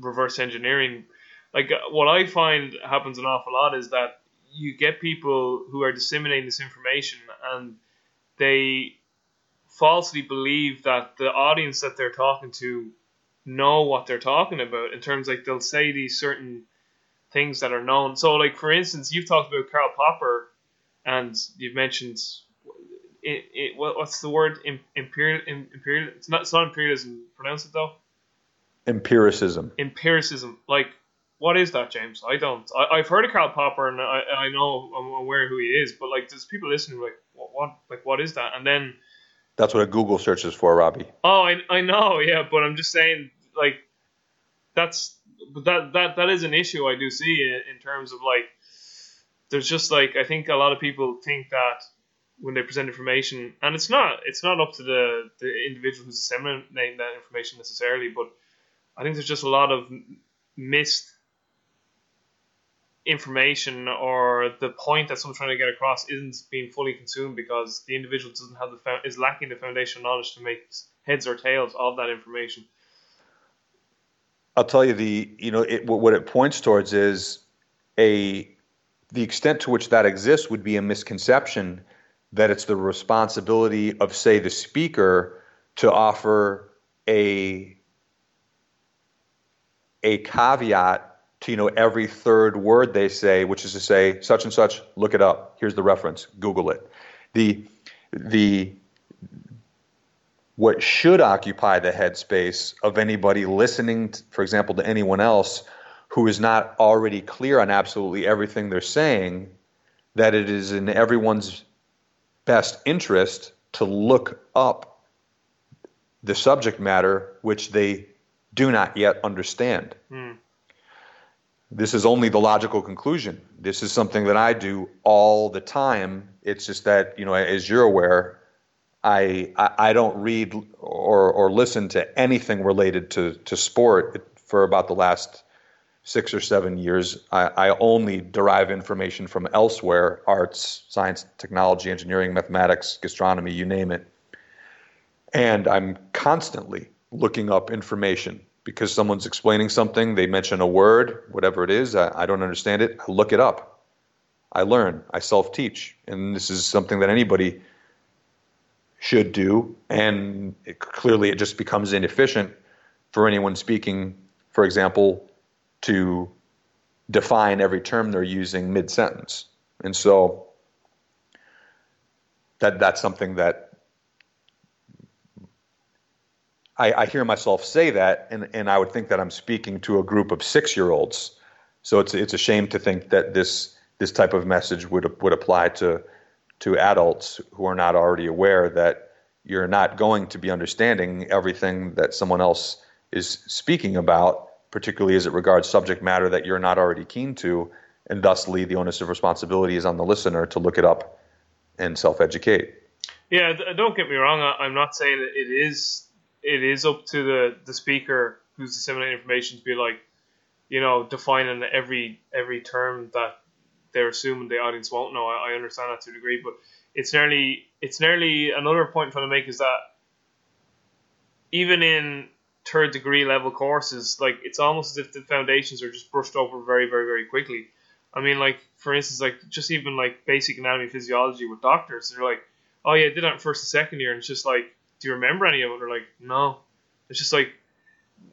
reverse engineering. Like what I find happens an awful lot is that you get people who are disseminating this information and they falsely believe that the audience that they're talking to know what they're talking about in terms like they'll say these certain things that are known. So like for instance, you've talked about Karl Popper and you've mentioned it, it what's the word? Imperial imperial it's not it's not imperialism. Pronounce it though. Empiricism. Empiricism. Like what is that james? I don't I, have heard of karl popper and I, I know i'm aware who he is but like there's people listening like what, what like what is that? And then that's what a google search is for robbie. Oh i, I know yeah but i'm just saying like that's that that that is an issue i do see in, in terms of like there's just like i think a lot of people think that when they present information, and it's not it's not up to the the individual who's disseminating that information necessarily, but I think there's just a lot of missed information or the point that someone's trying to get across isn't being fully consumed because the individual doesn't have the is lacking the foundational knowledge to make heads or tails of that information. I'll tell you the you know it, what it points towards is a the extent to which that exists would be a misconception that it's the responsibility of, say, the speaker to offer a a caveat to you know every third word they say, which is to say such and such, look it up. Here's the reference. Google it. The the what should occupy the headspace of anybody listening, to, for example, to anyone else who is not already clear on absolutely everything they're saying, that it is in everyone's best interest to look up the subject matter which they do not yet understand. Mm. This is only the logical conclusion. This is something that I do all the time. It's just that, you know, as you're aware, I, I, I don't read or, or listen to anything related to, to sport for about the last six or seven years, I, I, only derive information from elsewhere arts, science, technology, engineering, mathematics, gastronomy, you name it. And I'm constantly looking up information because someone's explaining something, they mention a word, whatever it is, I, I don't understand it, I look it up. I learn, I self teach. And this is something that anybody should do. And it, clearly, it just becomes inefficient for anyone speaking, for example, to define every term they're using mid sentence. And so that that's something that I, I, hear myself say that, and, and I would think that I'm speaking to a group of six year olds. So it's it's a shame to think that this this type of message would would apply to to adults who are not already aware that you're not going to be understanding everything that someone else is speaking about particularly as it regards subject matter that you're not already keen to, and thusly the onus of responsibility is on the listener to look it up and self-educate. Yeah, don't get me wrong. I'm not saying that it is it is up to the the speaker who's disseminating information to be like, you know, defining every every term that they're assuming the audience won't know. I, I understand that to a degree, but it's nearly it's nearly another point I'm trying to make is that even in third degree level courses, like it's almost as if the foundations are just brushed over very, very, very quickly. I mean, like for instance, like just even like basic anatomy physiology with doctors, they're like, oh yeah, I did that in first and second year, and it's just like, do you remember any of it? They're like, no. It's just like,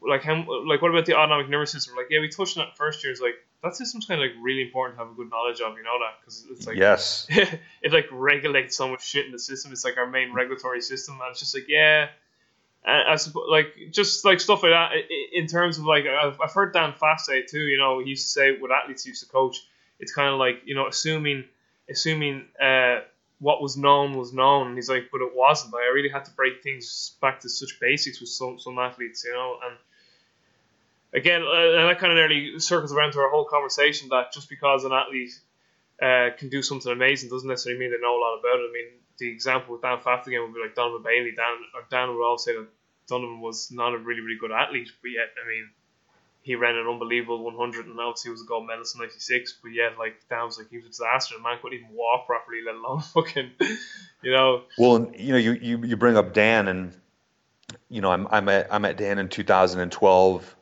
like how, like what about the autonomic nervous system? Like, yeah, we touched on that first year. It's like that system's kind of like really important to have a good knowledge of. You know that because it's like yes, it like regulates so much shit in the system. It's like our main regulatory system, and it's just like yeah. I, I suppose, like just like stuff like that. In terms of like, I've, I've heard Dan Pfaff say too. You know, he used to say what athletes used to coach. It's kind of like you know, assuming, assuming uh, what was known was known. And he's like, but it wasn't. Like, I really had to break things back to such basics with some some athletes. You know, and again, uh, and that kind of nearly circles around to our whole conversation that just because an athlete uh, can do something amazing doesn't necessarily mean they know a lot about it. I mean, the example with Dan Pfaff again would be like Donovan Bailey. Dan or Dan would always say that Donovan was not a really really good athlete, but yet I mean he ran an unbelievable 100 and obviously he was a gold medalist in 96 but yeah like Dan was like he was a disaster the man couldn't even walk properly let alone fucking you know well you know you, you, you bring up Dan and you know I'm, I'm at I'm at Dan in 2012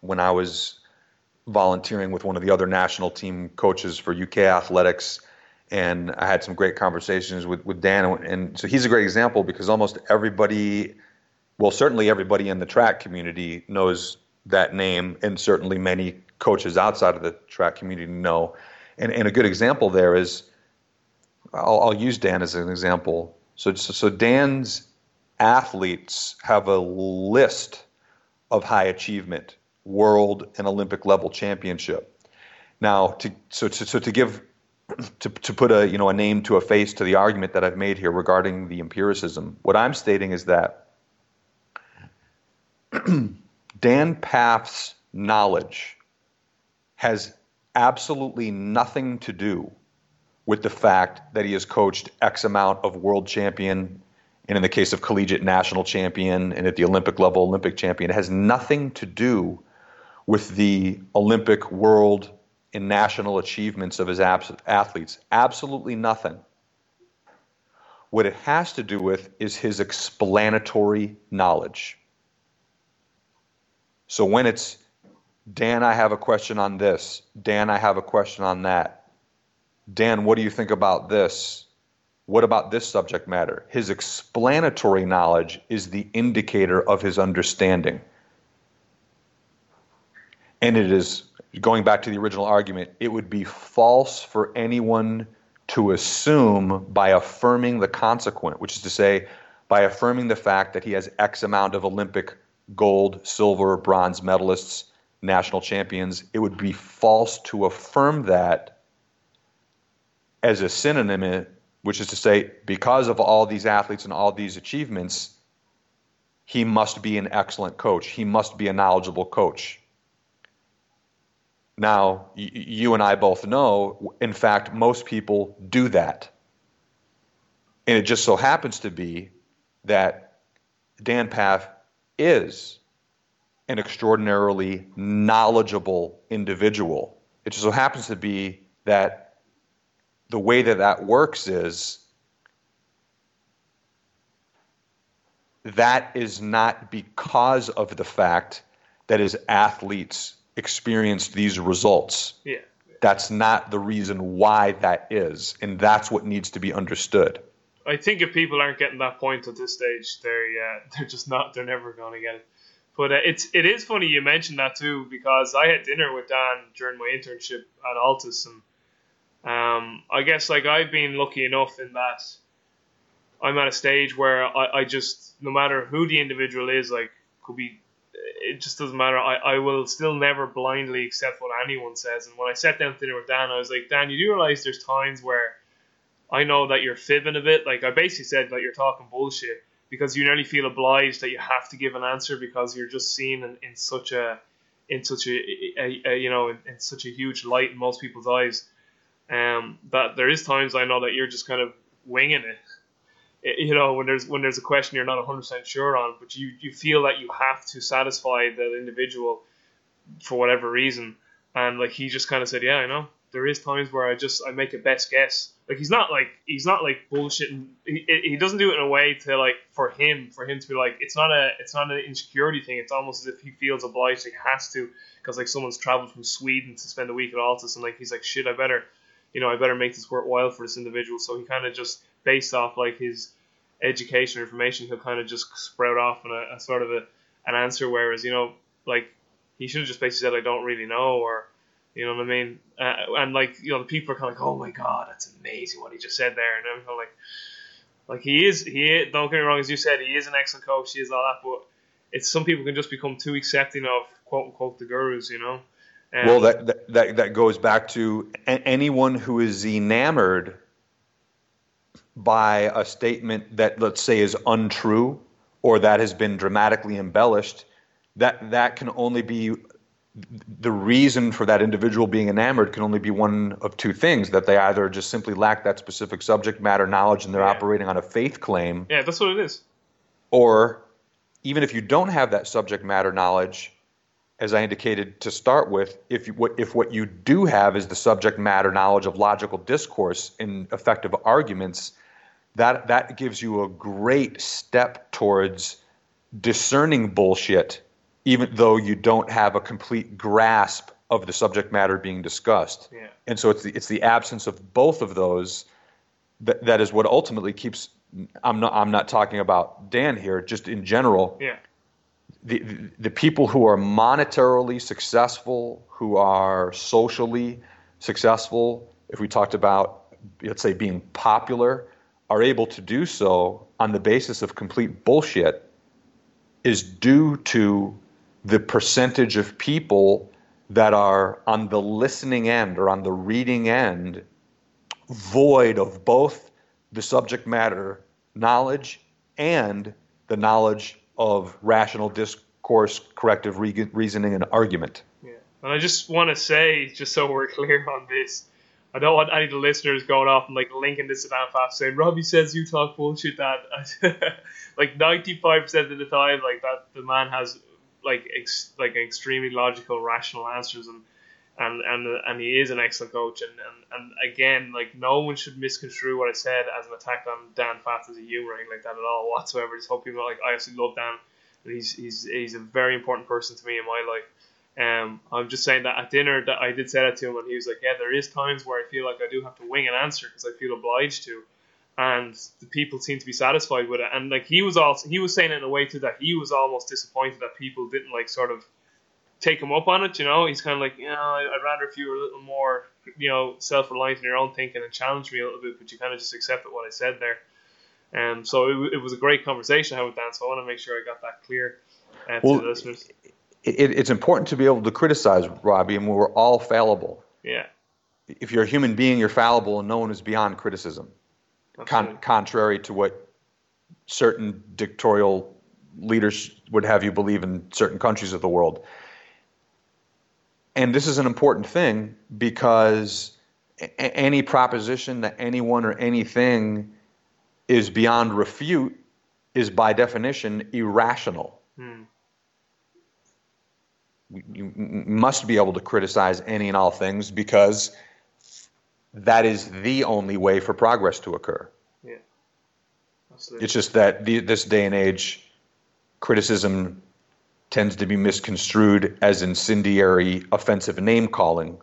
when I was volunteering with one of the other national team coaches for UK athletics and I had some great conversations with, with Dan. And so he's a great example because almost everybody, well, certainly everybody in the track community knows that name, and certainly many coaches outside of the track community know. And, and a good example there is I'll, I'll use Dan as an example. So, so, so Dan's athletes have a list of high achievement, world and Olympic level championship. Now, to, so, to, so to give to, to put a you know a name to a face to the argument that I've made here regarding the empiricism, what I'm stating is that Dan Pfaff's knowledge has absolutely nothing to do with the fact that he has coached X amount of world champion, and in the case of collegiate national champion, and at the Olympic level, Olympic champion. It has nothing to do with the Olympic, world, and national achievements of his athletes. Absolutely nothing. What it has to do with is his explanatory knowledge. So when it's, Dan, I have a question on this, Dan, I have a question on that, Dan, what do you think about this? What about this subject matter? His explanatory knowledge is the indicator of his understanding. And it is going back to the original argument, it would be false for anyone to assume by affirming the consequent, which is to say, by affirming the fact that he has X amount of Olympic gold, silver, bronze medalists, national champions, it would be false to affirm that as a synonym, eh, which is to say, because of all these athletes and all these achievements, he must be an excellent coach. He must be a knowledgeable coach. Now, y- you and I both know, in fact, most people do that. And it just so happens to be that Dan Pfaff is an extraordinarily knowledgeable individual. It just so happens to be that the way that that works is that is not because of the fact that his athletes experienced these results. Yeah. That's not the reason why that is, and that's what needs to be understood. I think if people aren't getting that point at this stage, they're yeah, they're just not. They're never going to get it. But uh, it's it is funny you mentioned that too because I had dinner with Dan during my internship at ALTIS, and um, I guess like I've been lucky enough in that I'm at a stage where I, I just no matter who the individual is, like could be it just doesn't matter. I, I will still never blindly accept what anyone says. And when I sat down to dinner with Dan, I was like, Dan, you do realize there's times where I know that you're fibbing a bit. Like I basically said that you're talking bullshit because you nearly feel obliged that you have to give an answer because you're just seen in, in such a in such a, a, a you know in, in, such a huge light in most people's eyes. Um, that there is times I know that you're just kind of winging it you know when there's when there's a question you're not 100% sure on but you you feel that you have to satisfy that individual for whatever reason and like he just kind of said yeah i know there is times where I just I make a best guess. Like he's not like he's not like bullshitting. He, he doesn't do it in a way to like for him for him to be like it's not a it's not an insecurity thing. It's almost as if he feels obliged he has to because like someone's traveled from Sweden to spend a week at ALTIS and like he's like shit I better you know I better make this worthwhile for this individual. So he kind of just based off like his education or information he'll kind of just sprout off in a, a sort of a an answer. Whereas you know like he should have just basically said I don't really know or you know what I mean? Uh, and like you know, the people are kind of like, "Oh my god, that's amazing what he just said there," and I'm kind of like, like he is, he is, don't get me wrong, as you said, he is an excellent coach, he is all that, but it's some people can just become too accepting of quote unquote the gurus, you know. Well, that, that that goes back to anyone who is enamored by a statement that let's say is untrue or that has been dramatically embellished. That that can only be the reason for that individual being enamored can only be one of two things that they either just simply lack that specific subject matter knowledge and they're yeah. operating on a faith claim. Yeah, that's what it is. Or even if you don't have that subject matter knowledge, as I indicated to start with, if you, if what you do have is the subject matter knowledge of logical discourse in effective arguments, that that gives you a great step towards discerning bullshit even though you don't have a complete grasp of the subject matter being discussed. Yeah. And so it's the, it's the absence of both of those that, that is what ultimately keeps. I'm not I'm not talking about Dan here, just in general. Yeah. The, the, the people who are monetarily successful, who are socially successful, if we talked about, let's say, being popular, are able to do so on the basis of complete bullshit is due to the percentage of people that are on the listening end or on the reading end void of both the subject matter knowledge and the knowledge of rational discourse, corrective re- reasoning, and argument. Yeah. And I just want to say, just so we're clear on this, I don't want any of the listeners going off and like linking this to Dan Pfaff saying Robbie says you talk bullshit. That like ninety five percent of the time, like that the man has like ex, like extremely logical, rational answers, and and and and he is an excellent coach. And, and and again, like no one should misconstrue what I said as an attack on Dan Pfaff as a humor or anything like that at all whatsoever. Just hope people like I absolutely love Dan. And he's he's he's a very important person to me in my life. Um, I'm just saying that at dinner that I did say that to him, and he was like, "Yeah, there is times where I feel like I do have to wing an answer because I feel obliged to." And the people seem to be satisfied with it. And like he was also he was saying it in a way too that he was almost disappointed that people didn't like sort of take him up on it. You know, he's kind of like, you know, I'd rather if you were a little more, you know, self reliant in your own thinking and challenge me a little bit, but you kind of just accepted what I said there. And um, so it, it was a great conversation I had with Dan. So I want to make sure I got that clear uh, well, to the listeners. It, it's important to be able to criticize Robbie, and we're all fallible. Yeah. If you're a human being, you're fallible, and no one is beyond criticism con- contrary to what certain dictatorial leaders would have you believe in certain countries of the world. And this is an important thing because a- any proposition that anyone or anything is beyond refute is by definition irrational. Hmm. You must be able to criticize any and all things because that is the only way for progress to occur. Yeah. Absolutely. It's just that the, this day and age, criticism tends to be misconstrued as incendiary, offensive name calling,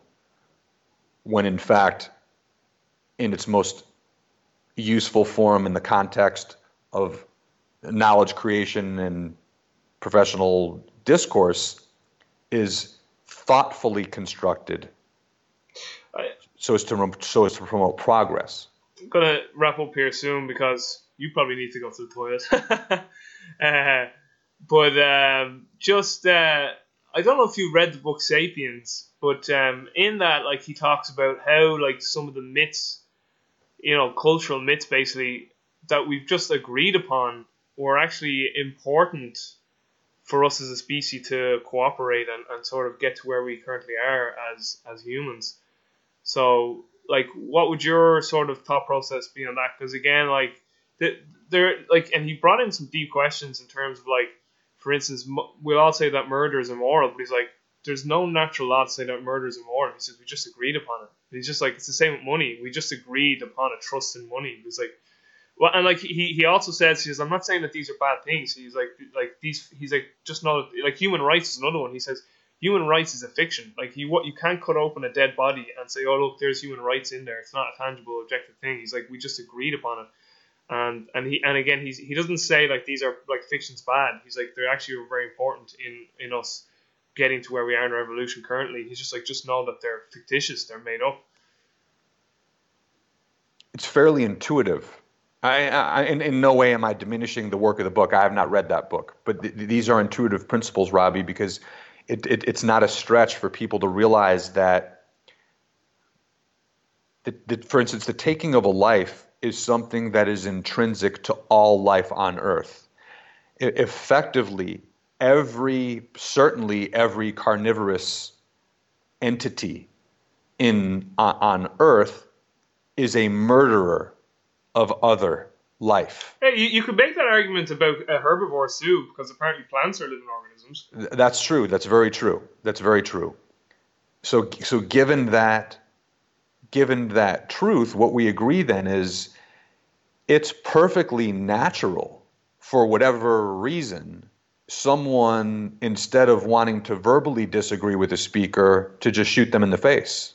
when in fact, in its most useful form in the context of knowledge creation and professional discourse, is thoughtfully constructed so as to so as to promote progress. I'm gonna wrap up here soon because you probably need to go to the toilet. uh, but um, just uh, I don't know if you read the book *Sapiens*, but um, in that, like, he talks about how like some of the myths, you know, cultural myths, basically that we've just agreed upon were actually important for us as a species to cooperate and, and sort of get to where we currently are as as humans. So, like, what would your sort of thought process be on that? Because again, like, there, like, and he brought in some deep questions in terms of like, for instance, we'll all say that murder is immoral, but he's like, there's no natural law to say that murder is immoral. He says we just agreed upon it. he's just like it's the same with money. We just agreed upon a trust in money. He's like, well, and like he, he also says he says I'm not saying that these are bad things. He's like like these he's like just not like human rights is another one. He says human rights is a fiction. Like you what you can't cut open a dead body and say oh look there's human rights in there. It's not a tangible objective thing. He's like we just agreed upon it. And and he and again he's he doesn't say like these are like fiction's bad. He's like they're actually very important in in us getting to where we are in our currently. He's just like just know that they're fictitious. They're made up. It's fairly intuitive. I, I, in, in no way am I diminishing the work of the book. I have not read that book, but th- these are intuitive principles, Robbie, because it, it, it's not a stretch for people to realize that, that, that, for instance, the taking of a life is something that is intrinsic to all life on Earth. It, effectively, every certainly every carnivorous entity in on, on Earth is a murderer of other life. Hey, you, you could make that argument about a herbivore too, because apparently plants are living organisms. That's true. That's very true. That's very true. So, so given that, given that truth, what we agree then is, it's perfectly natural for whatever reason someone instead of wanting to verbally disagree with a speaker to just shoot them in the face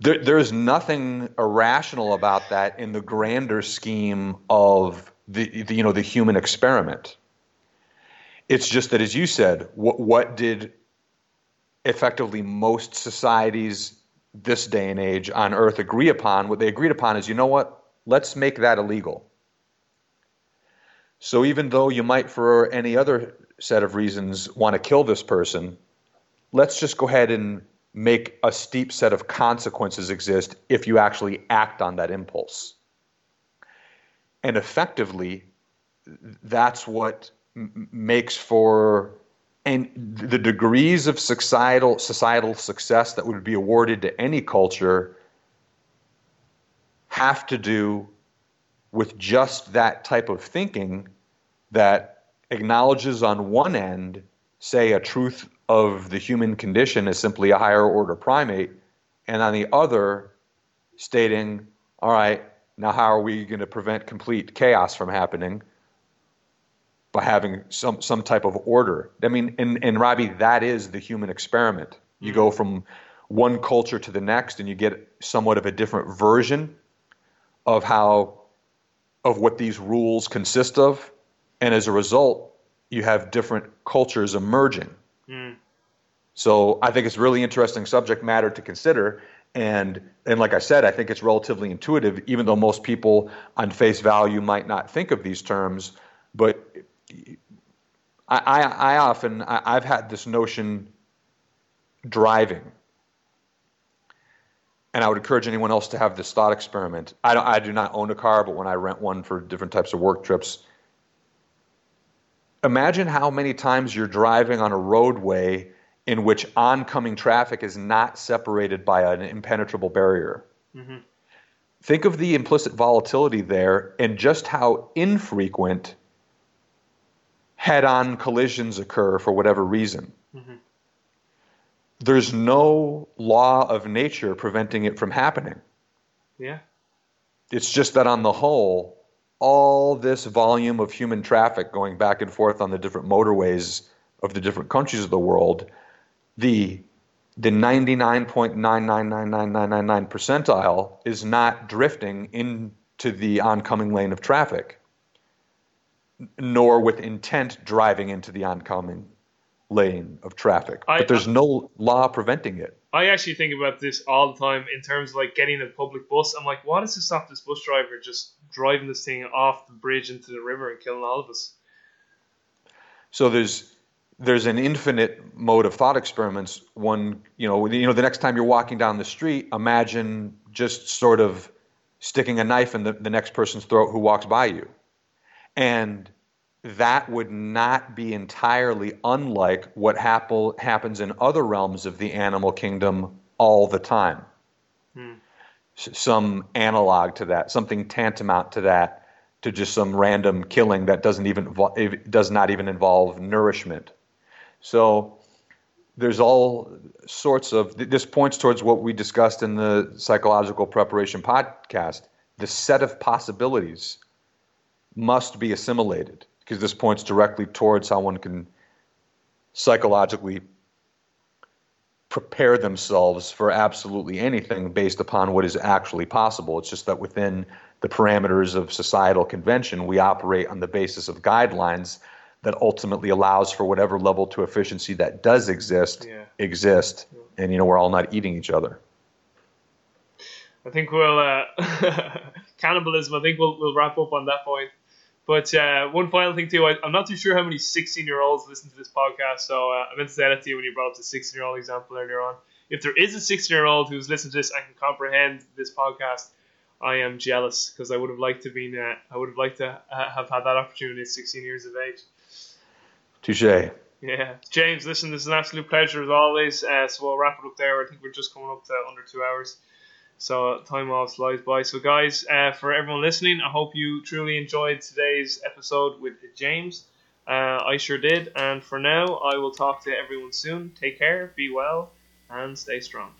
there, there's nothing irrational about that in the grander scheme of the, the, you know the human experiment. It's just that, as you said, what, what did effectively most societies this day and age on Earth agree upon? What they agreed upon is, you know what? Let's make that illegal. So even though you might, for any other set of reasons, want to kill this person, let's just go ahead and make a steep set of consequences exist if you actually act on that impulse. And effectively, that's what m- makes for and the degrees of societal societal success that would be awarded to any culture have to do with just that type of thinking that acknowledges on one end say a truth of the human condition is simply a higher order primate, and on the other, stating, all right, now how are we going to prevent complete chaos from happening? By having some, some type of order. I mean, and, and Robbie, that is the human experiment. You go mm-hmm. from one culture to the next, and you get somewhat of a different version of how, of what these rules consist of. And as a result, you have different cultures emerging. Mm. So I think it's really interesting subject matter to consider. And and like I said, I think it's relatively intuitive, even though most people on face value might not think of these terms. But I, I, I often I, I've had this notion driving and I would encourage anyone else to have this thought experiment. I, don't, I do not own a car, but when I rent one for different types of work trips, imagine how many times you're driving on a roadway in which oncoming traffic is not separated by an impenetrable barrier. Mm-hmm. Think of the implicit volatility there and just how infrequent head on collisions occur for whatever reason. Mm-hmm. There's no law of nature preventing it from happening. Yeah. It's just that on the whole, all this volume of human traffic going back and forth on the different motorways of the different countries of the world, the the 99.9999999 percentile is not drifting into the oncoming lane of traffic, nor with intent driving into the oncoming lane of traffic. I, but there's no law preventing it. I actually think about this all the time in terms of like getting a public bus. I'm like, why does to stop this bus driver just driving this thing off the bridge into the river and killing all of us? So there's there's an infinite mode of thought experiments. One, you know, you know, the next time you're walking down the street, imagine just sort of sticking a knife in the, the next person's throat who walks by you, and that would not be entirely unlike what happen, happens in other realms of the animal kingdom all the time. Hmm. Some analog to that, something tantamount to that, to just some random killing that doesn't even does not even involve nourishment. So there's all sorts of this points towards what we discussed in the psychological preparation podcast the set of possibilities must be assimilated because this points directly towards how one can psychologically prepare themselves for absolutely anything based upon what is actually possible. It's just that within the parameters of societal convention, we operate on the basis of guidelines that ultimately allows for whatever level to efficiency that does exist Yeah. exist. And you know, we're all not eating each other. I think we'll uh, cannibalism. I think we'll we'll wrap up on that point. But uh, one final thing too, I, I'm not too sure how many 16 year olds listen to this podcast. So uh, I meant to say that to you when you brought up the 16 year old example earlier on. If there is a 16 year old who's listened to this and can comprehend this podcast, I am jealous because I would have liked to been uh, I would have liked to uh, have had that opportunity at 16 years of age. Touche. Yeah, James, listen, this is an absolute pleasure as always. Uh, so we'll wrap it up there. I think we're just coming up to under two hours. So time off flies by. So guys, uh, for everyone listening, I hope you truly enjoyed today's episode with James. Uh, I sure did. And for now, I will talk to everyone soon. Take care, be well, and stay strong.